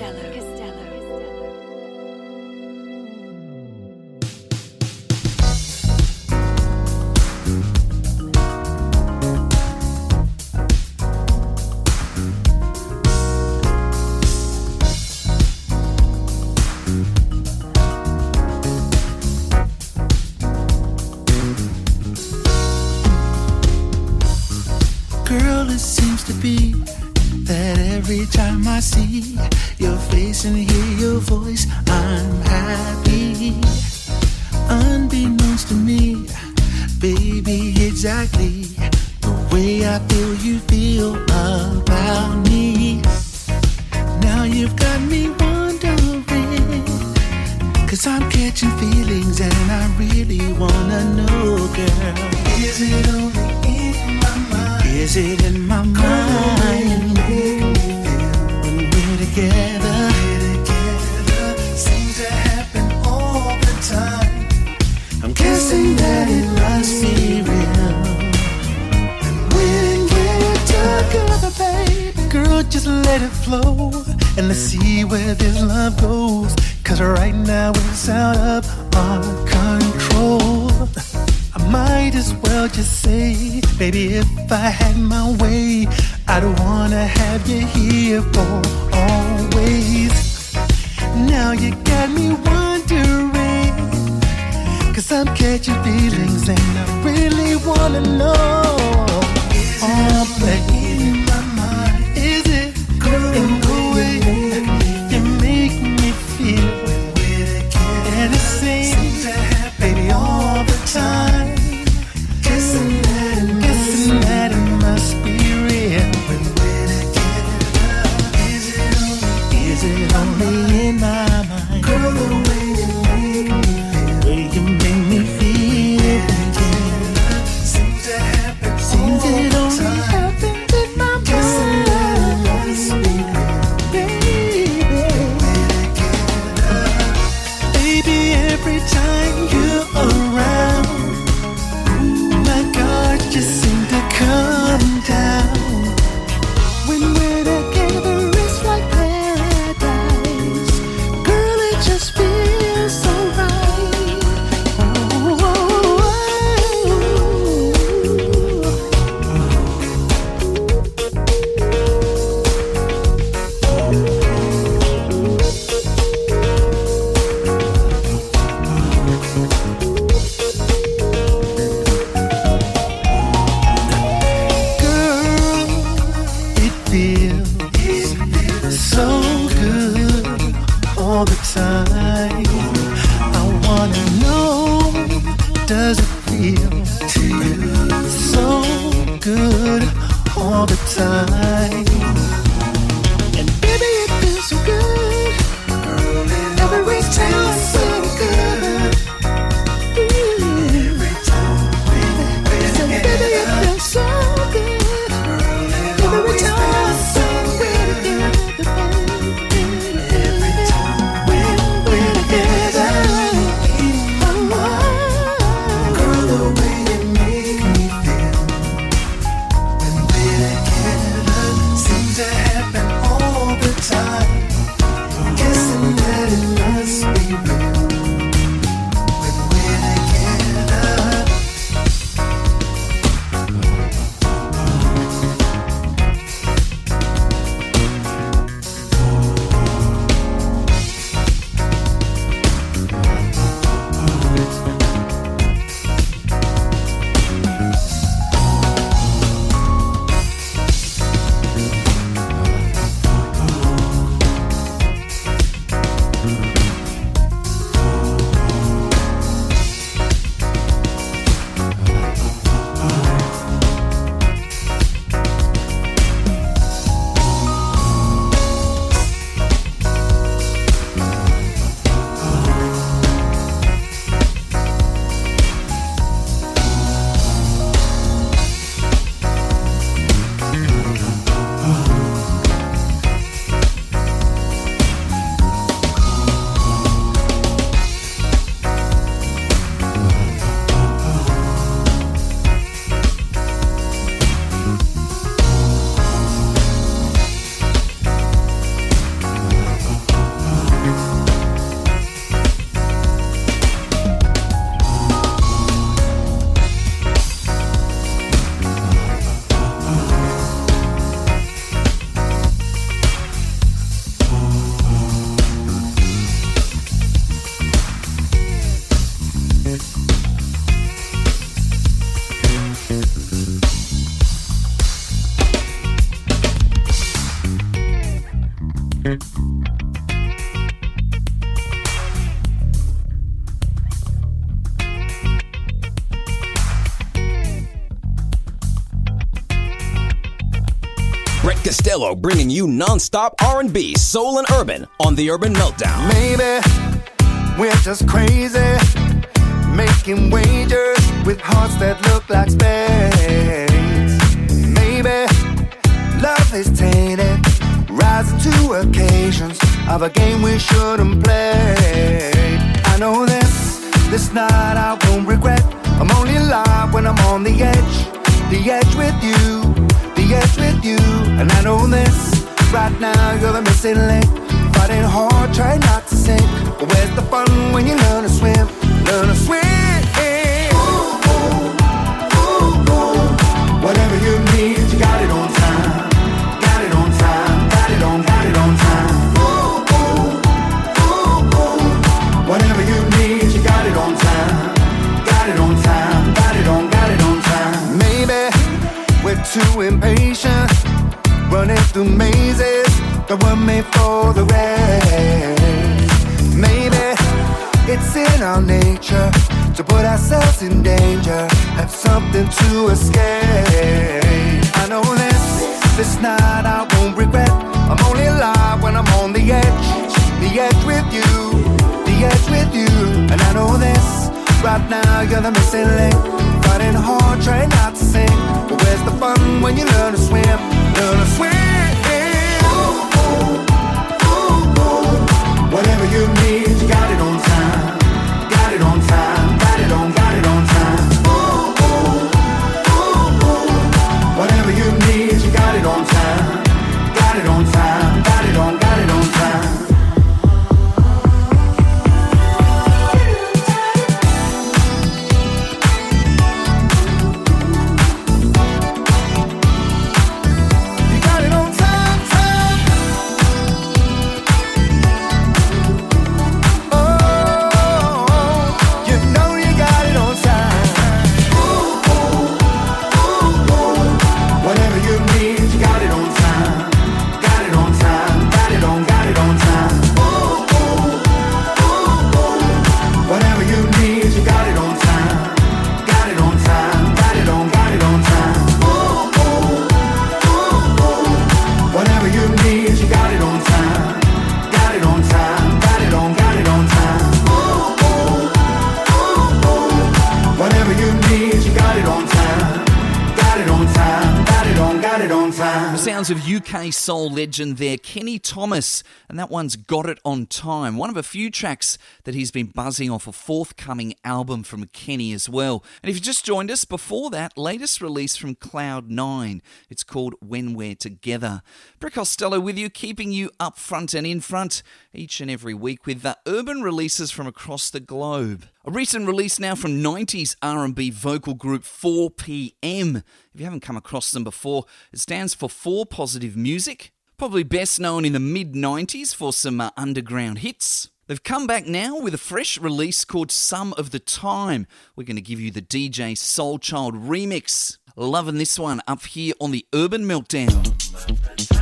Costello bringing you non-stop R&B, soul, and urban on the Urban Meltdown. Maybe we're just crazy, making wagers with hearts that look like spades. Maybe love is tainted, rising to occasions of a game we shouldn't play. I know this, this night I won't regret. I'm only alive when I'm on the edge, the edge with you, edge with you. And I know this, right now you're the missing link. Fighting hard, try not to sink. But where's the fun when you learn to swim? Learn to swim. Too impatient, running through mazes that were made for the race. Maybe it's in our nature to put ourselves in danger, have something to escape. I know this, this night I won't regret. I'm only alive when I'm on the edge, the edge with you, the edge with you. And I know this, right now you're the missing link. Fighting hard, trying not to sink. But where's the fun when you learn to swim? Learn to swim. Whatever Soul legend there, Kenny Thomas, and that one's Got It On Time. One of a few tracks that he's been buzzing off a forthcoming album from Kenny as well. And if you just joined us, before that, latest release from Cloud9. It's called When We're Together. Brett Costello with you, keeping you up front and in front each and every week with the urban releases from across the globe. A recent release now from 90s R&B vocal group 4PM. If you haven't come across them before, it stands for 4 Positive Music. Probably best known in the mid 90s for some uh, underground hits. They've come back now with a fresh release called Some of the Time. We're going to give you the DJ Soul Child remix. Loving this one up here on the Urban Meltdown.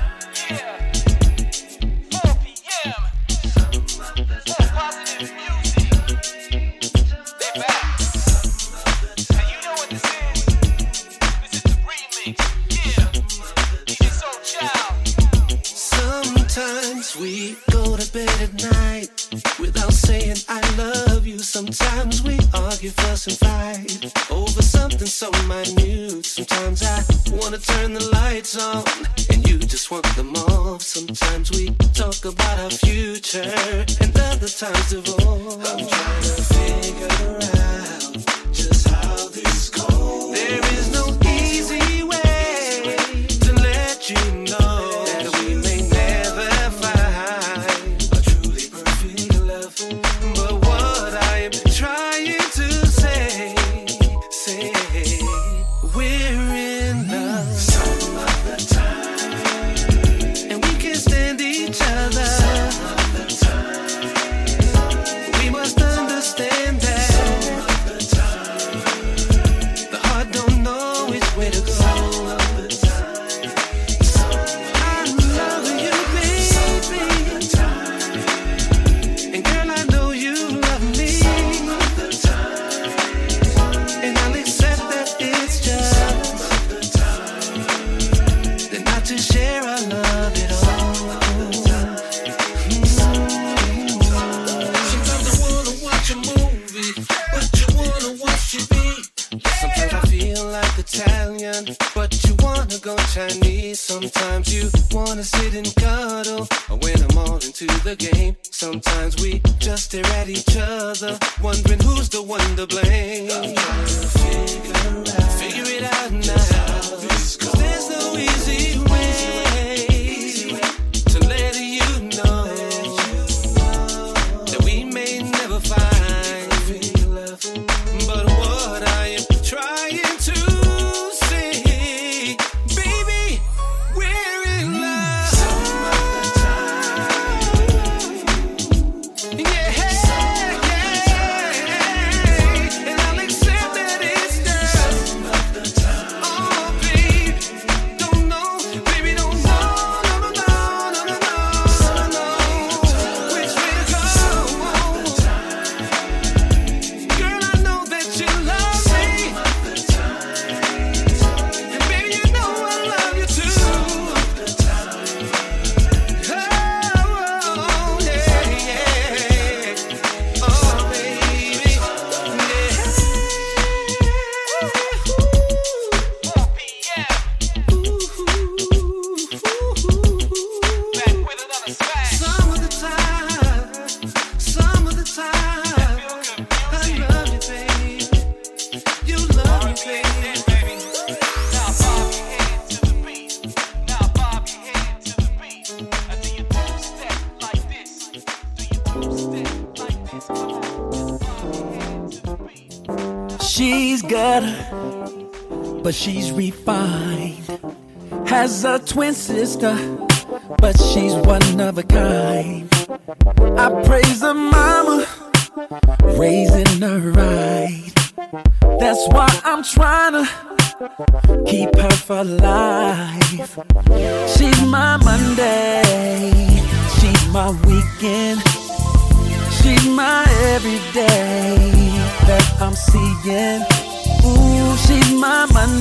Fuss, and fight over something so minute. Sometimes I wanna turn the lights on and you just want them off. Sometimes we talk about our future and other times divorce.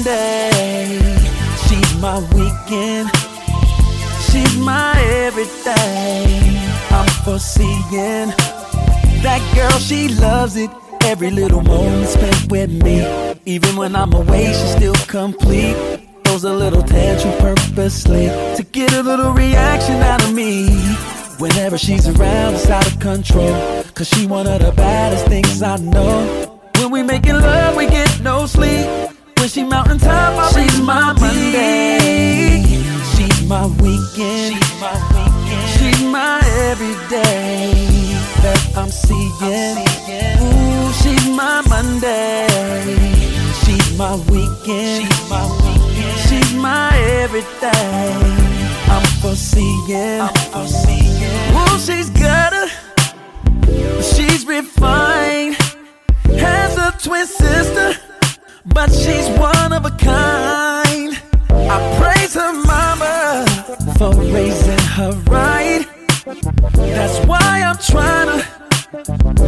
My Monday, she's my weekend, she's my everything. I'm foreseeing that girl, she loves it. Every little moment spent with me. Even when I'm away, she's still complete. Throws a little tantrum purposely to get a little reaction out of me. Whenever she's around, it's out of control. Cause she one of the baddest things I know. When we making love, we get no sleep. When she mountain top, I she's my Monday. She's my weekend. She's my weekend. She's my everyday that I'm seeing. Ooh, she's my Monday. She's my weekend. She's my weekend. She's my everything. I'm foreseeing. I'm foreseeing. Ooh, she's got her. She's refined. Has a twin sister, but she's one of a kind. I praise her mama for raising her right. That's why I'm trying to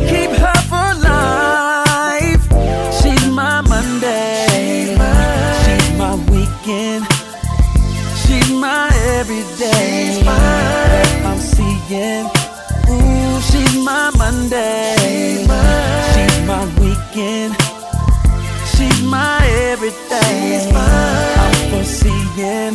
keep her for life. She's my Monday, she's my weekend, she's my everyday. I'm seeing. Ooh, she's my Monday, she's my weekend, she's my everything. I'm foreseeing.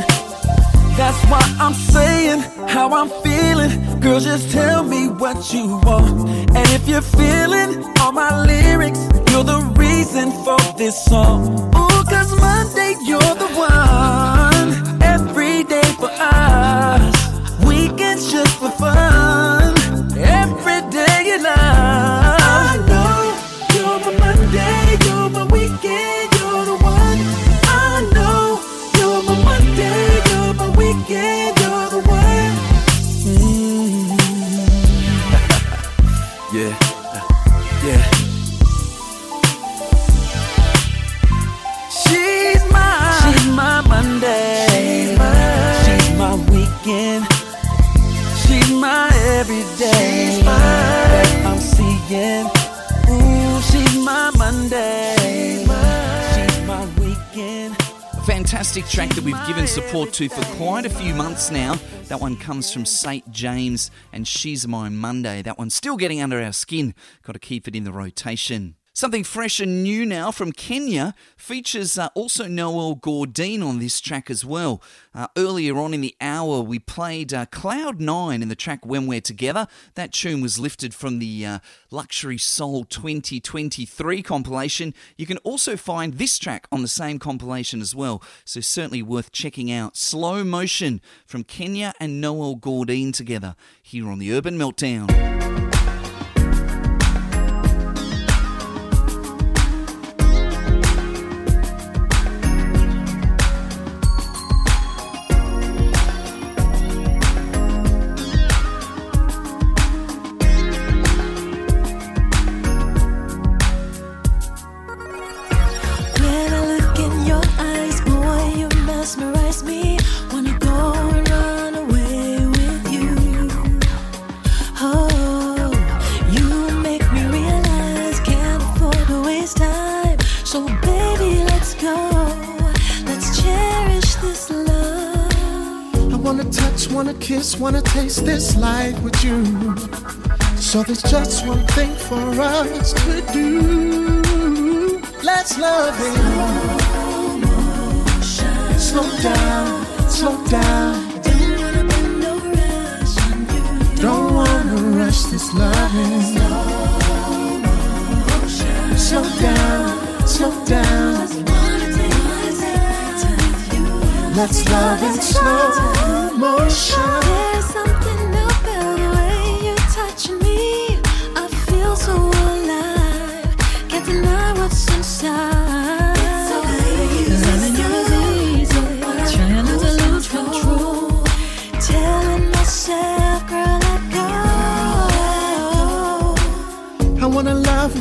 That's why I'm saying how I'm feeling. Girl, just tell me what you want. And if you're feeling all my lyrics, you're the reason for this song. Ooh, cause Monday, you're the one. Every day for us. Weekends just for fun. Every day you love. My she's my weekend, she's my everyday that I'm seeing. Ooh, she's my Monday, she's my weekend. A fantastic track that we've given support to for quite a few months now. That one comes from St. James and She's My Monday. That one's still getting under our skin. Got to keep it in the rotation. Something fresh and new now from Kenya features uh, also Noel Gourdin on this track as well. Uh, earlier on in the hour, we played uh, Cloud Nine in the track When We're Together. That tune was lifted from the uh, Luxury Soul 2023 compilation. You can also find this track on the same compilation as well, so certainly worth checking out. Slow Motion from Kenya and Noel Gourdin together here on the Urban Meltdown. Wanna touch, wanna kiss, wanna taste this life with you. So there's just one thing for us to do. Let's love it. Slow down, slow down. Don't wanna rush this loving. Slow down, slow down. Let's love in slow motion. There's something about the way touching me. I feel so alive. Can't deny what's inside.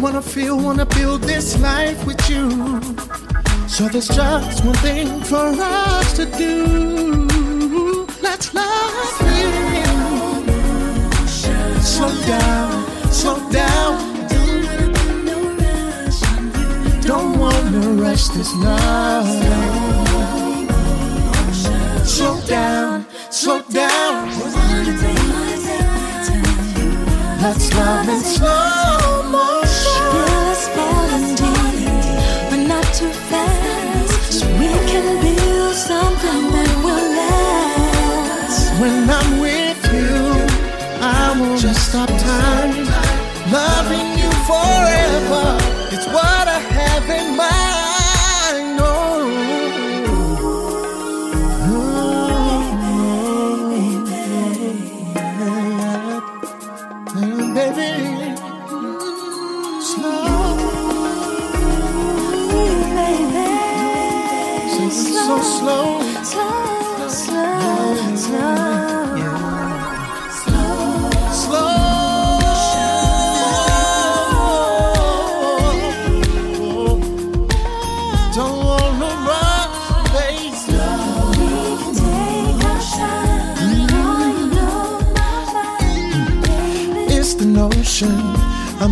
Wanna feel, wanna build this life with you. So there's just one thing for us to do. Let's love it. Slow down, slow down. Don't wanna rush this love. Slow down, slow down. Let's love slow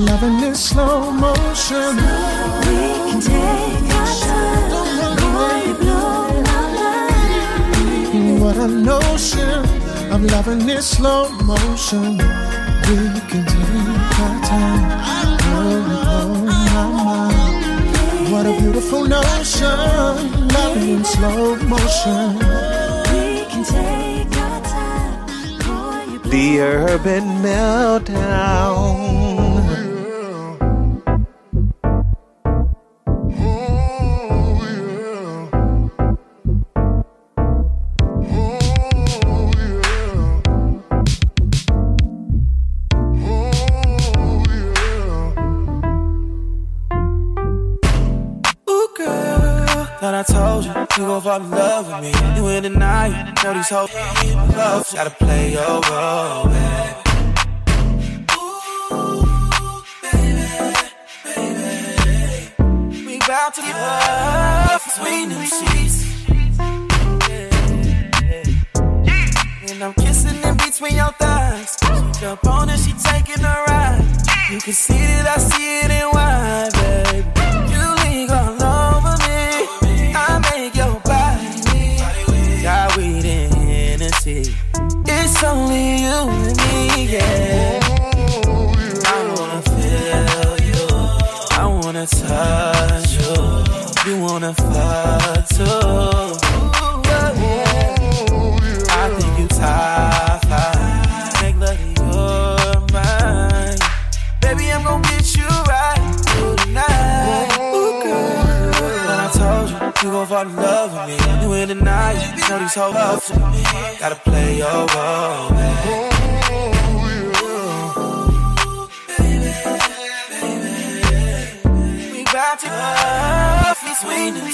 loving this slow motion. We can take our time. Boy, blow my mind. What a notion. I'm loving this slow motion. We can take our time. Oh, my mind. What a beautiful notion. Loving in slow motion. We can take our time. Boy, The Urban Meltdown. Yeah. I wanna feel you. I wanna touch you, you wanna fuck too. I think you top five. Make love to your mind. Baby, I'm gonna get you right tonight. But I told you, you gon' fall in love with me. You in the night, you know these hoes up for me. Gotta play your role. Love them.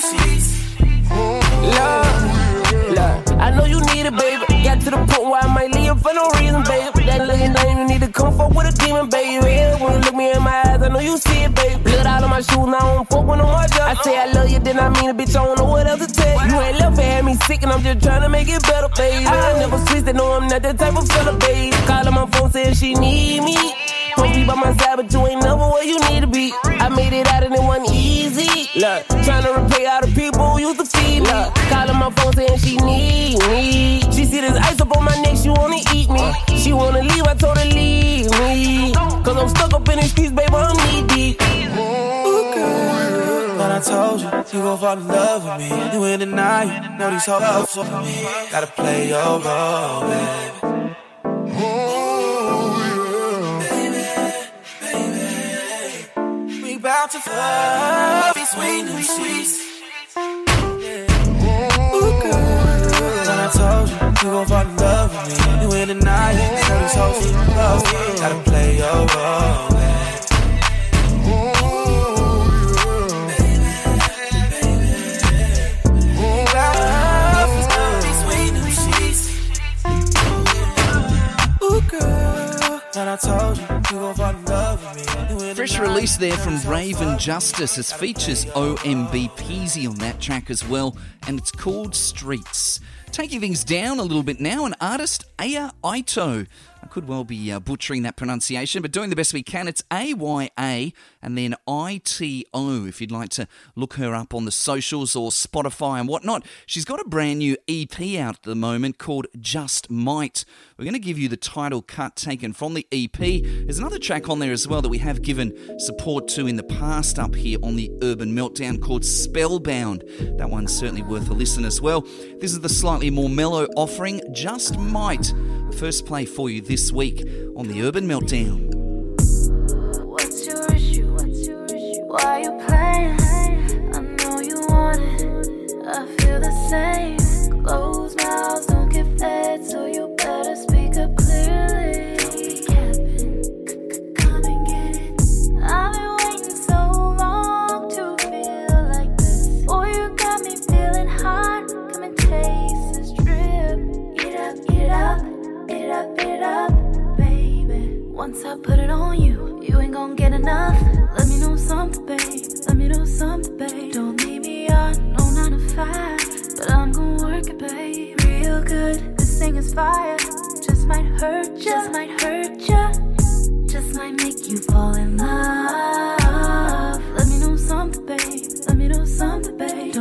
Love, love. I know you need it, baby. Got to the point where I might leave for no reason, baby. That little name, you need to come with a demon, baby. When you look me in my eyes, I know you see it, baby. Blood out of my shoes, now I don't fuck with no more. I say I love you, then I mean it, bitch. I don't know what else to tell you. Ain't left and had me sick, and I'm just trying to make it better, baby. I never switch, they know I'm not that type of fella, baby. Calling my phone saying she need me. To be by my side, but you ain't never where you need to be. I made it out and it wasn't easy. Look, trying to repay all the people who used to feed me. Calling my phone saying she need me. She see this ice up on my neck, she wanna eat me. She wanna leave, I told her leave me. Cause I'm stuck up in these streets, baby, I'm knee deep. Ooh, girl. I told you, you gon' fall in love with me. You in night, know these hoes up for me. Gotta play your role, baby. We bout to fuck between them sheets. Ooh, girl. But I told you, you gon' fall in love with me. You in the night, know these hoes in love. Gotta play your role, baby. Fresh release there from Raven Justice. It features OMB Peezy on that track as well, and it's called Streets. Taking things down a little bit now, an artist, Aya Ito. I could well be uh, butchering that pronunciation, but doing the best we can. It's A Y A and then I T O if you'd like to look her up on the socials or Spotify and whatnot. She's got a brand new EP out at the moment called Just Might. We're going to give you the title cut taken from the EP. There's another track on there as well that we have given support to in the past up here on the Urban Meltdown called Spellbound. That one's certainly worth a listen as well. This is the slightly more mellow offering, Just Might. First play for you this week on the Urban Meltdown. Why you playing? I know you want it. I feel the same. Closed mouths don't get fed, so you better speak up clearly. It. I've been waiting so long to feel like this. Boy, you got me feeling hot. Come and taste this drip. Get up, get up, Once I put it on you, you ain't gon' get enough. Let me know something, babe. Let me know something, babe. Don't leave me on no nine to five, but I'm gon' work it, babe. Real good. This thing is fire. Just might hurt ya, just might hurt ya, just might make you fall in love. Let me know something, babe. Let me know something, babe.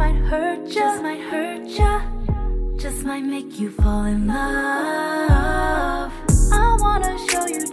Might hurt ya, just might hurt ya, just might make you fall in love. I wanna show you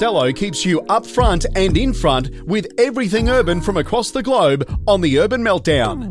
Costello keeps you up front and in front with everything urban from across the globe on the Urban Meltdown.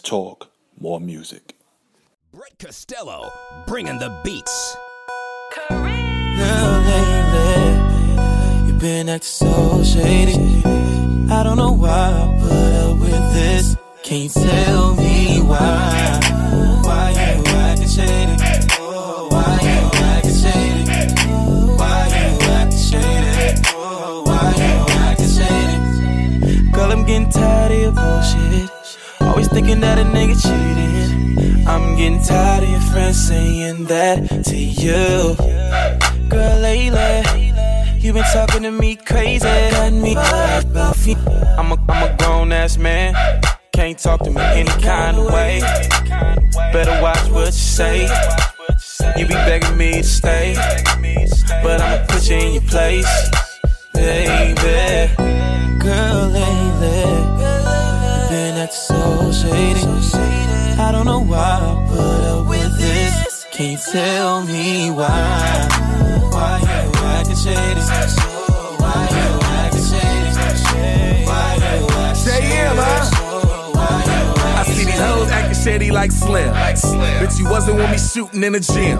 Tour. Shooting in the gym.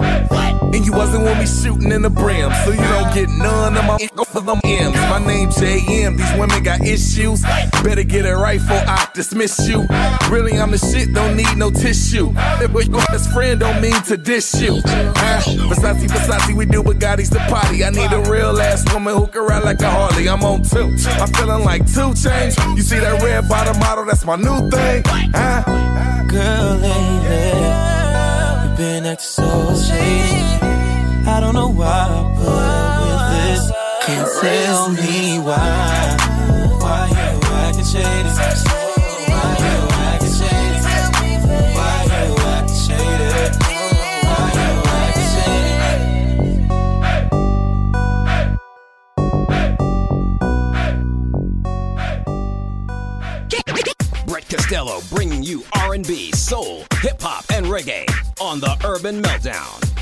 And you wasn't with me shooting in the brim. So you don't get none of my go for them M's. My name JM. These women got issues. Better get it right I dismiss you. Really, I'm the shit, don't need no tissue. If your best friend don't mean to diss you. Versace, Versace, we do Bugattis the potty. I need a real ass woman who can ride like a Harley. I'm on two. I'm feeling like two chains. You see that red bottom model? That's my new thing. Huh? Girl, lately, been acting so shady. I don't know why I with this. Can you tell me why? Why you acting shady? Costello bringing you R&B, soul, hip hop, and reggae on the Urban Meltdown.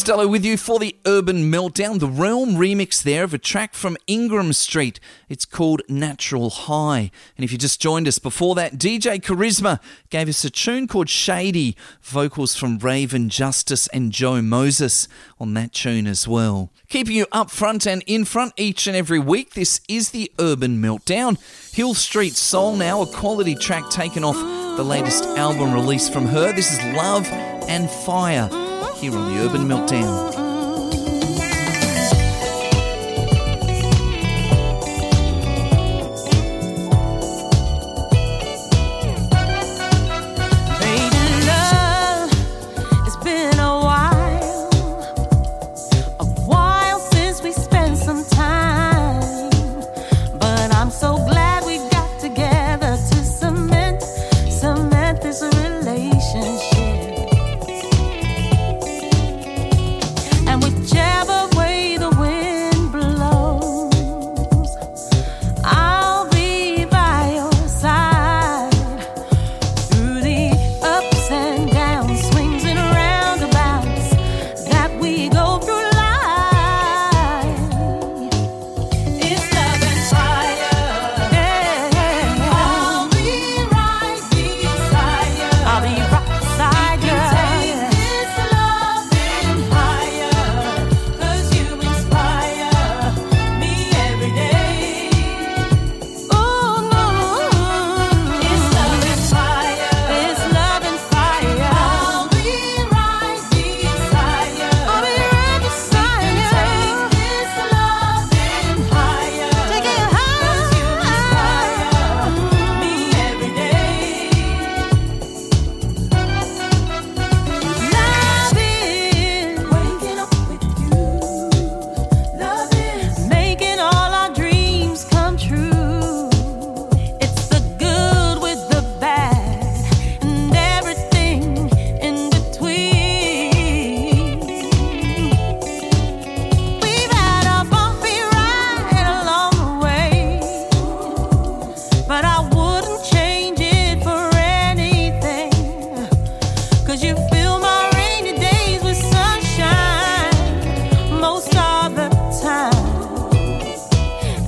Costello with you for the Urban Meltdown, the Realm remix there of a track from Ingram Street. It's called Natural High. And if you just joined us before that, DJ Charisma gave us a tune called Shady, vocals from Raven Justice and Joe Moses on that tune as well. Keeping you up front and in front each and every week, this is the Urban Meltdown. Hill Street Soul now, a quality track taken off the latest album release from her. This is Love and Fire here on the Urban Meltdown.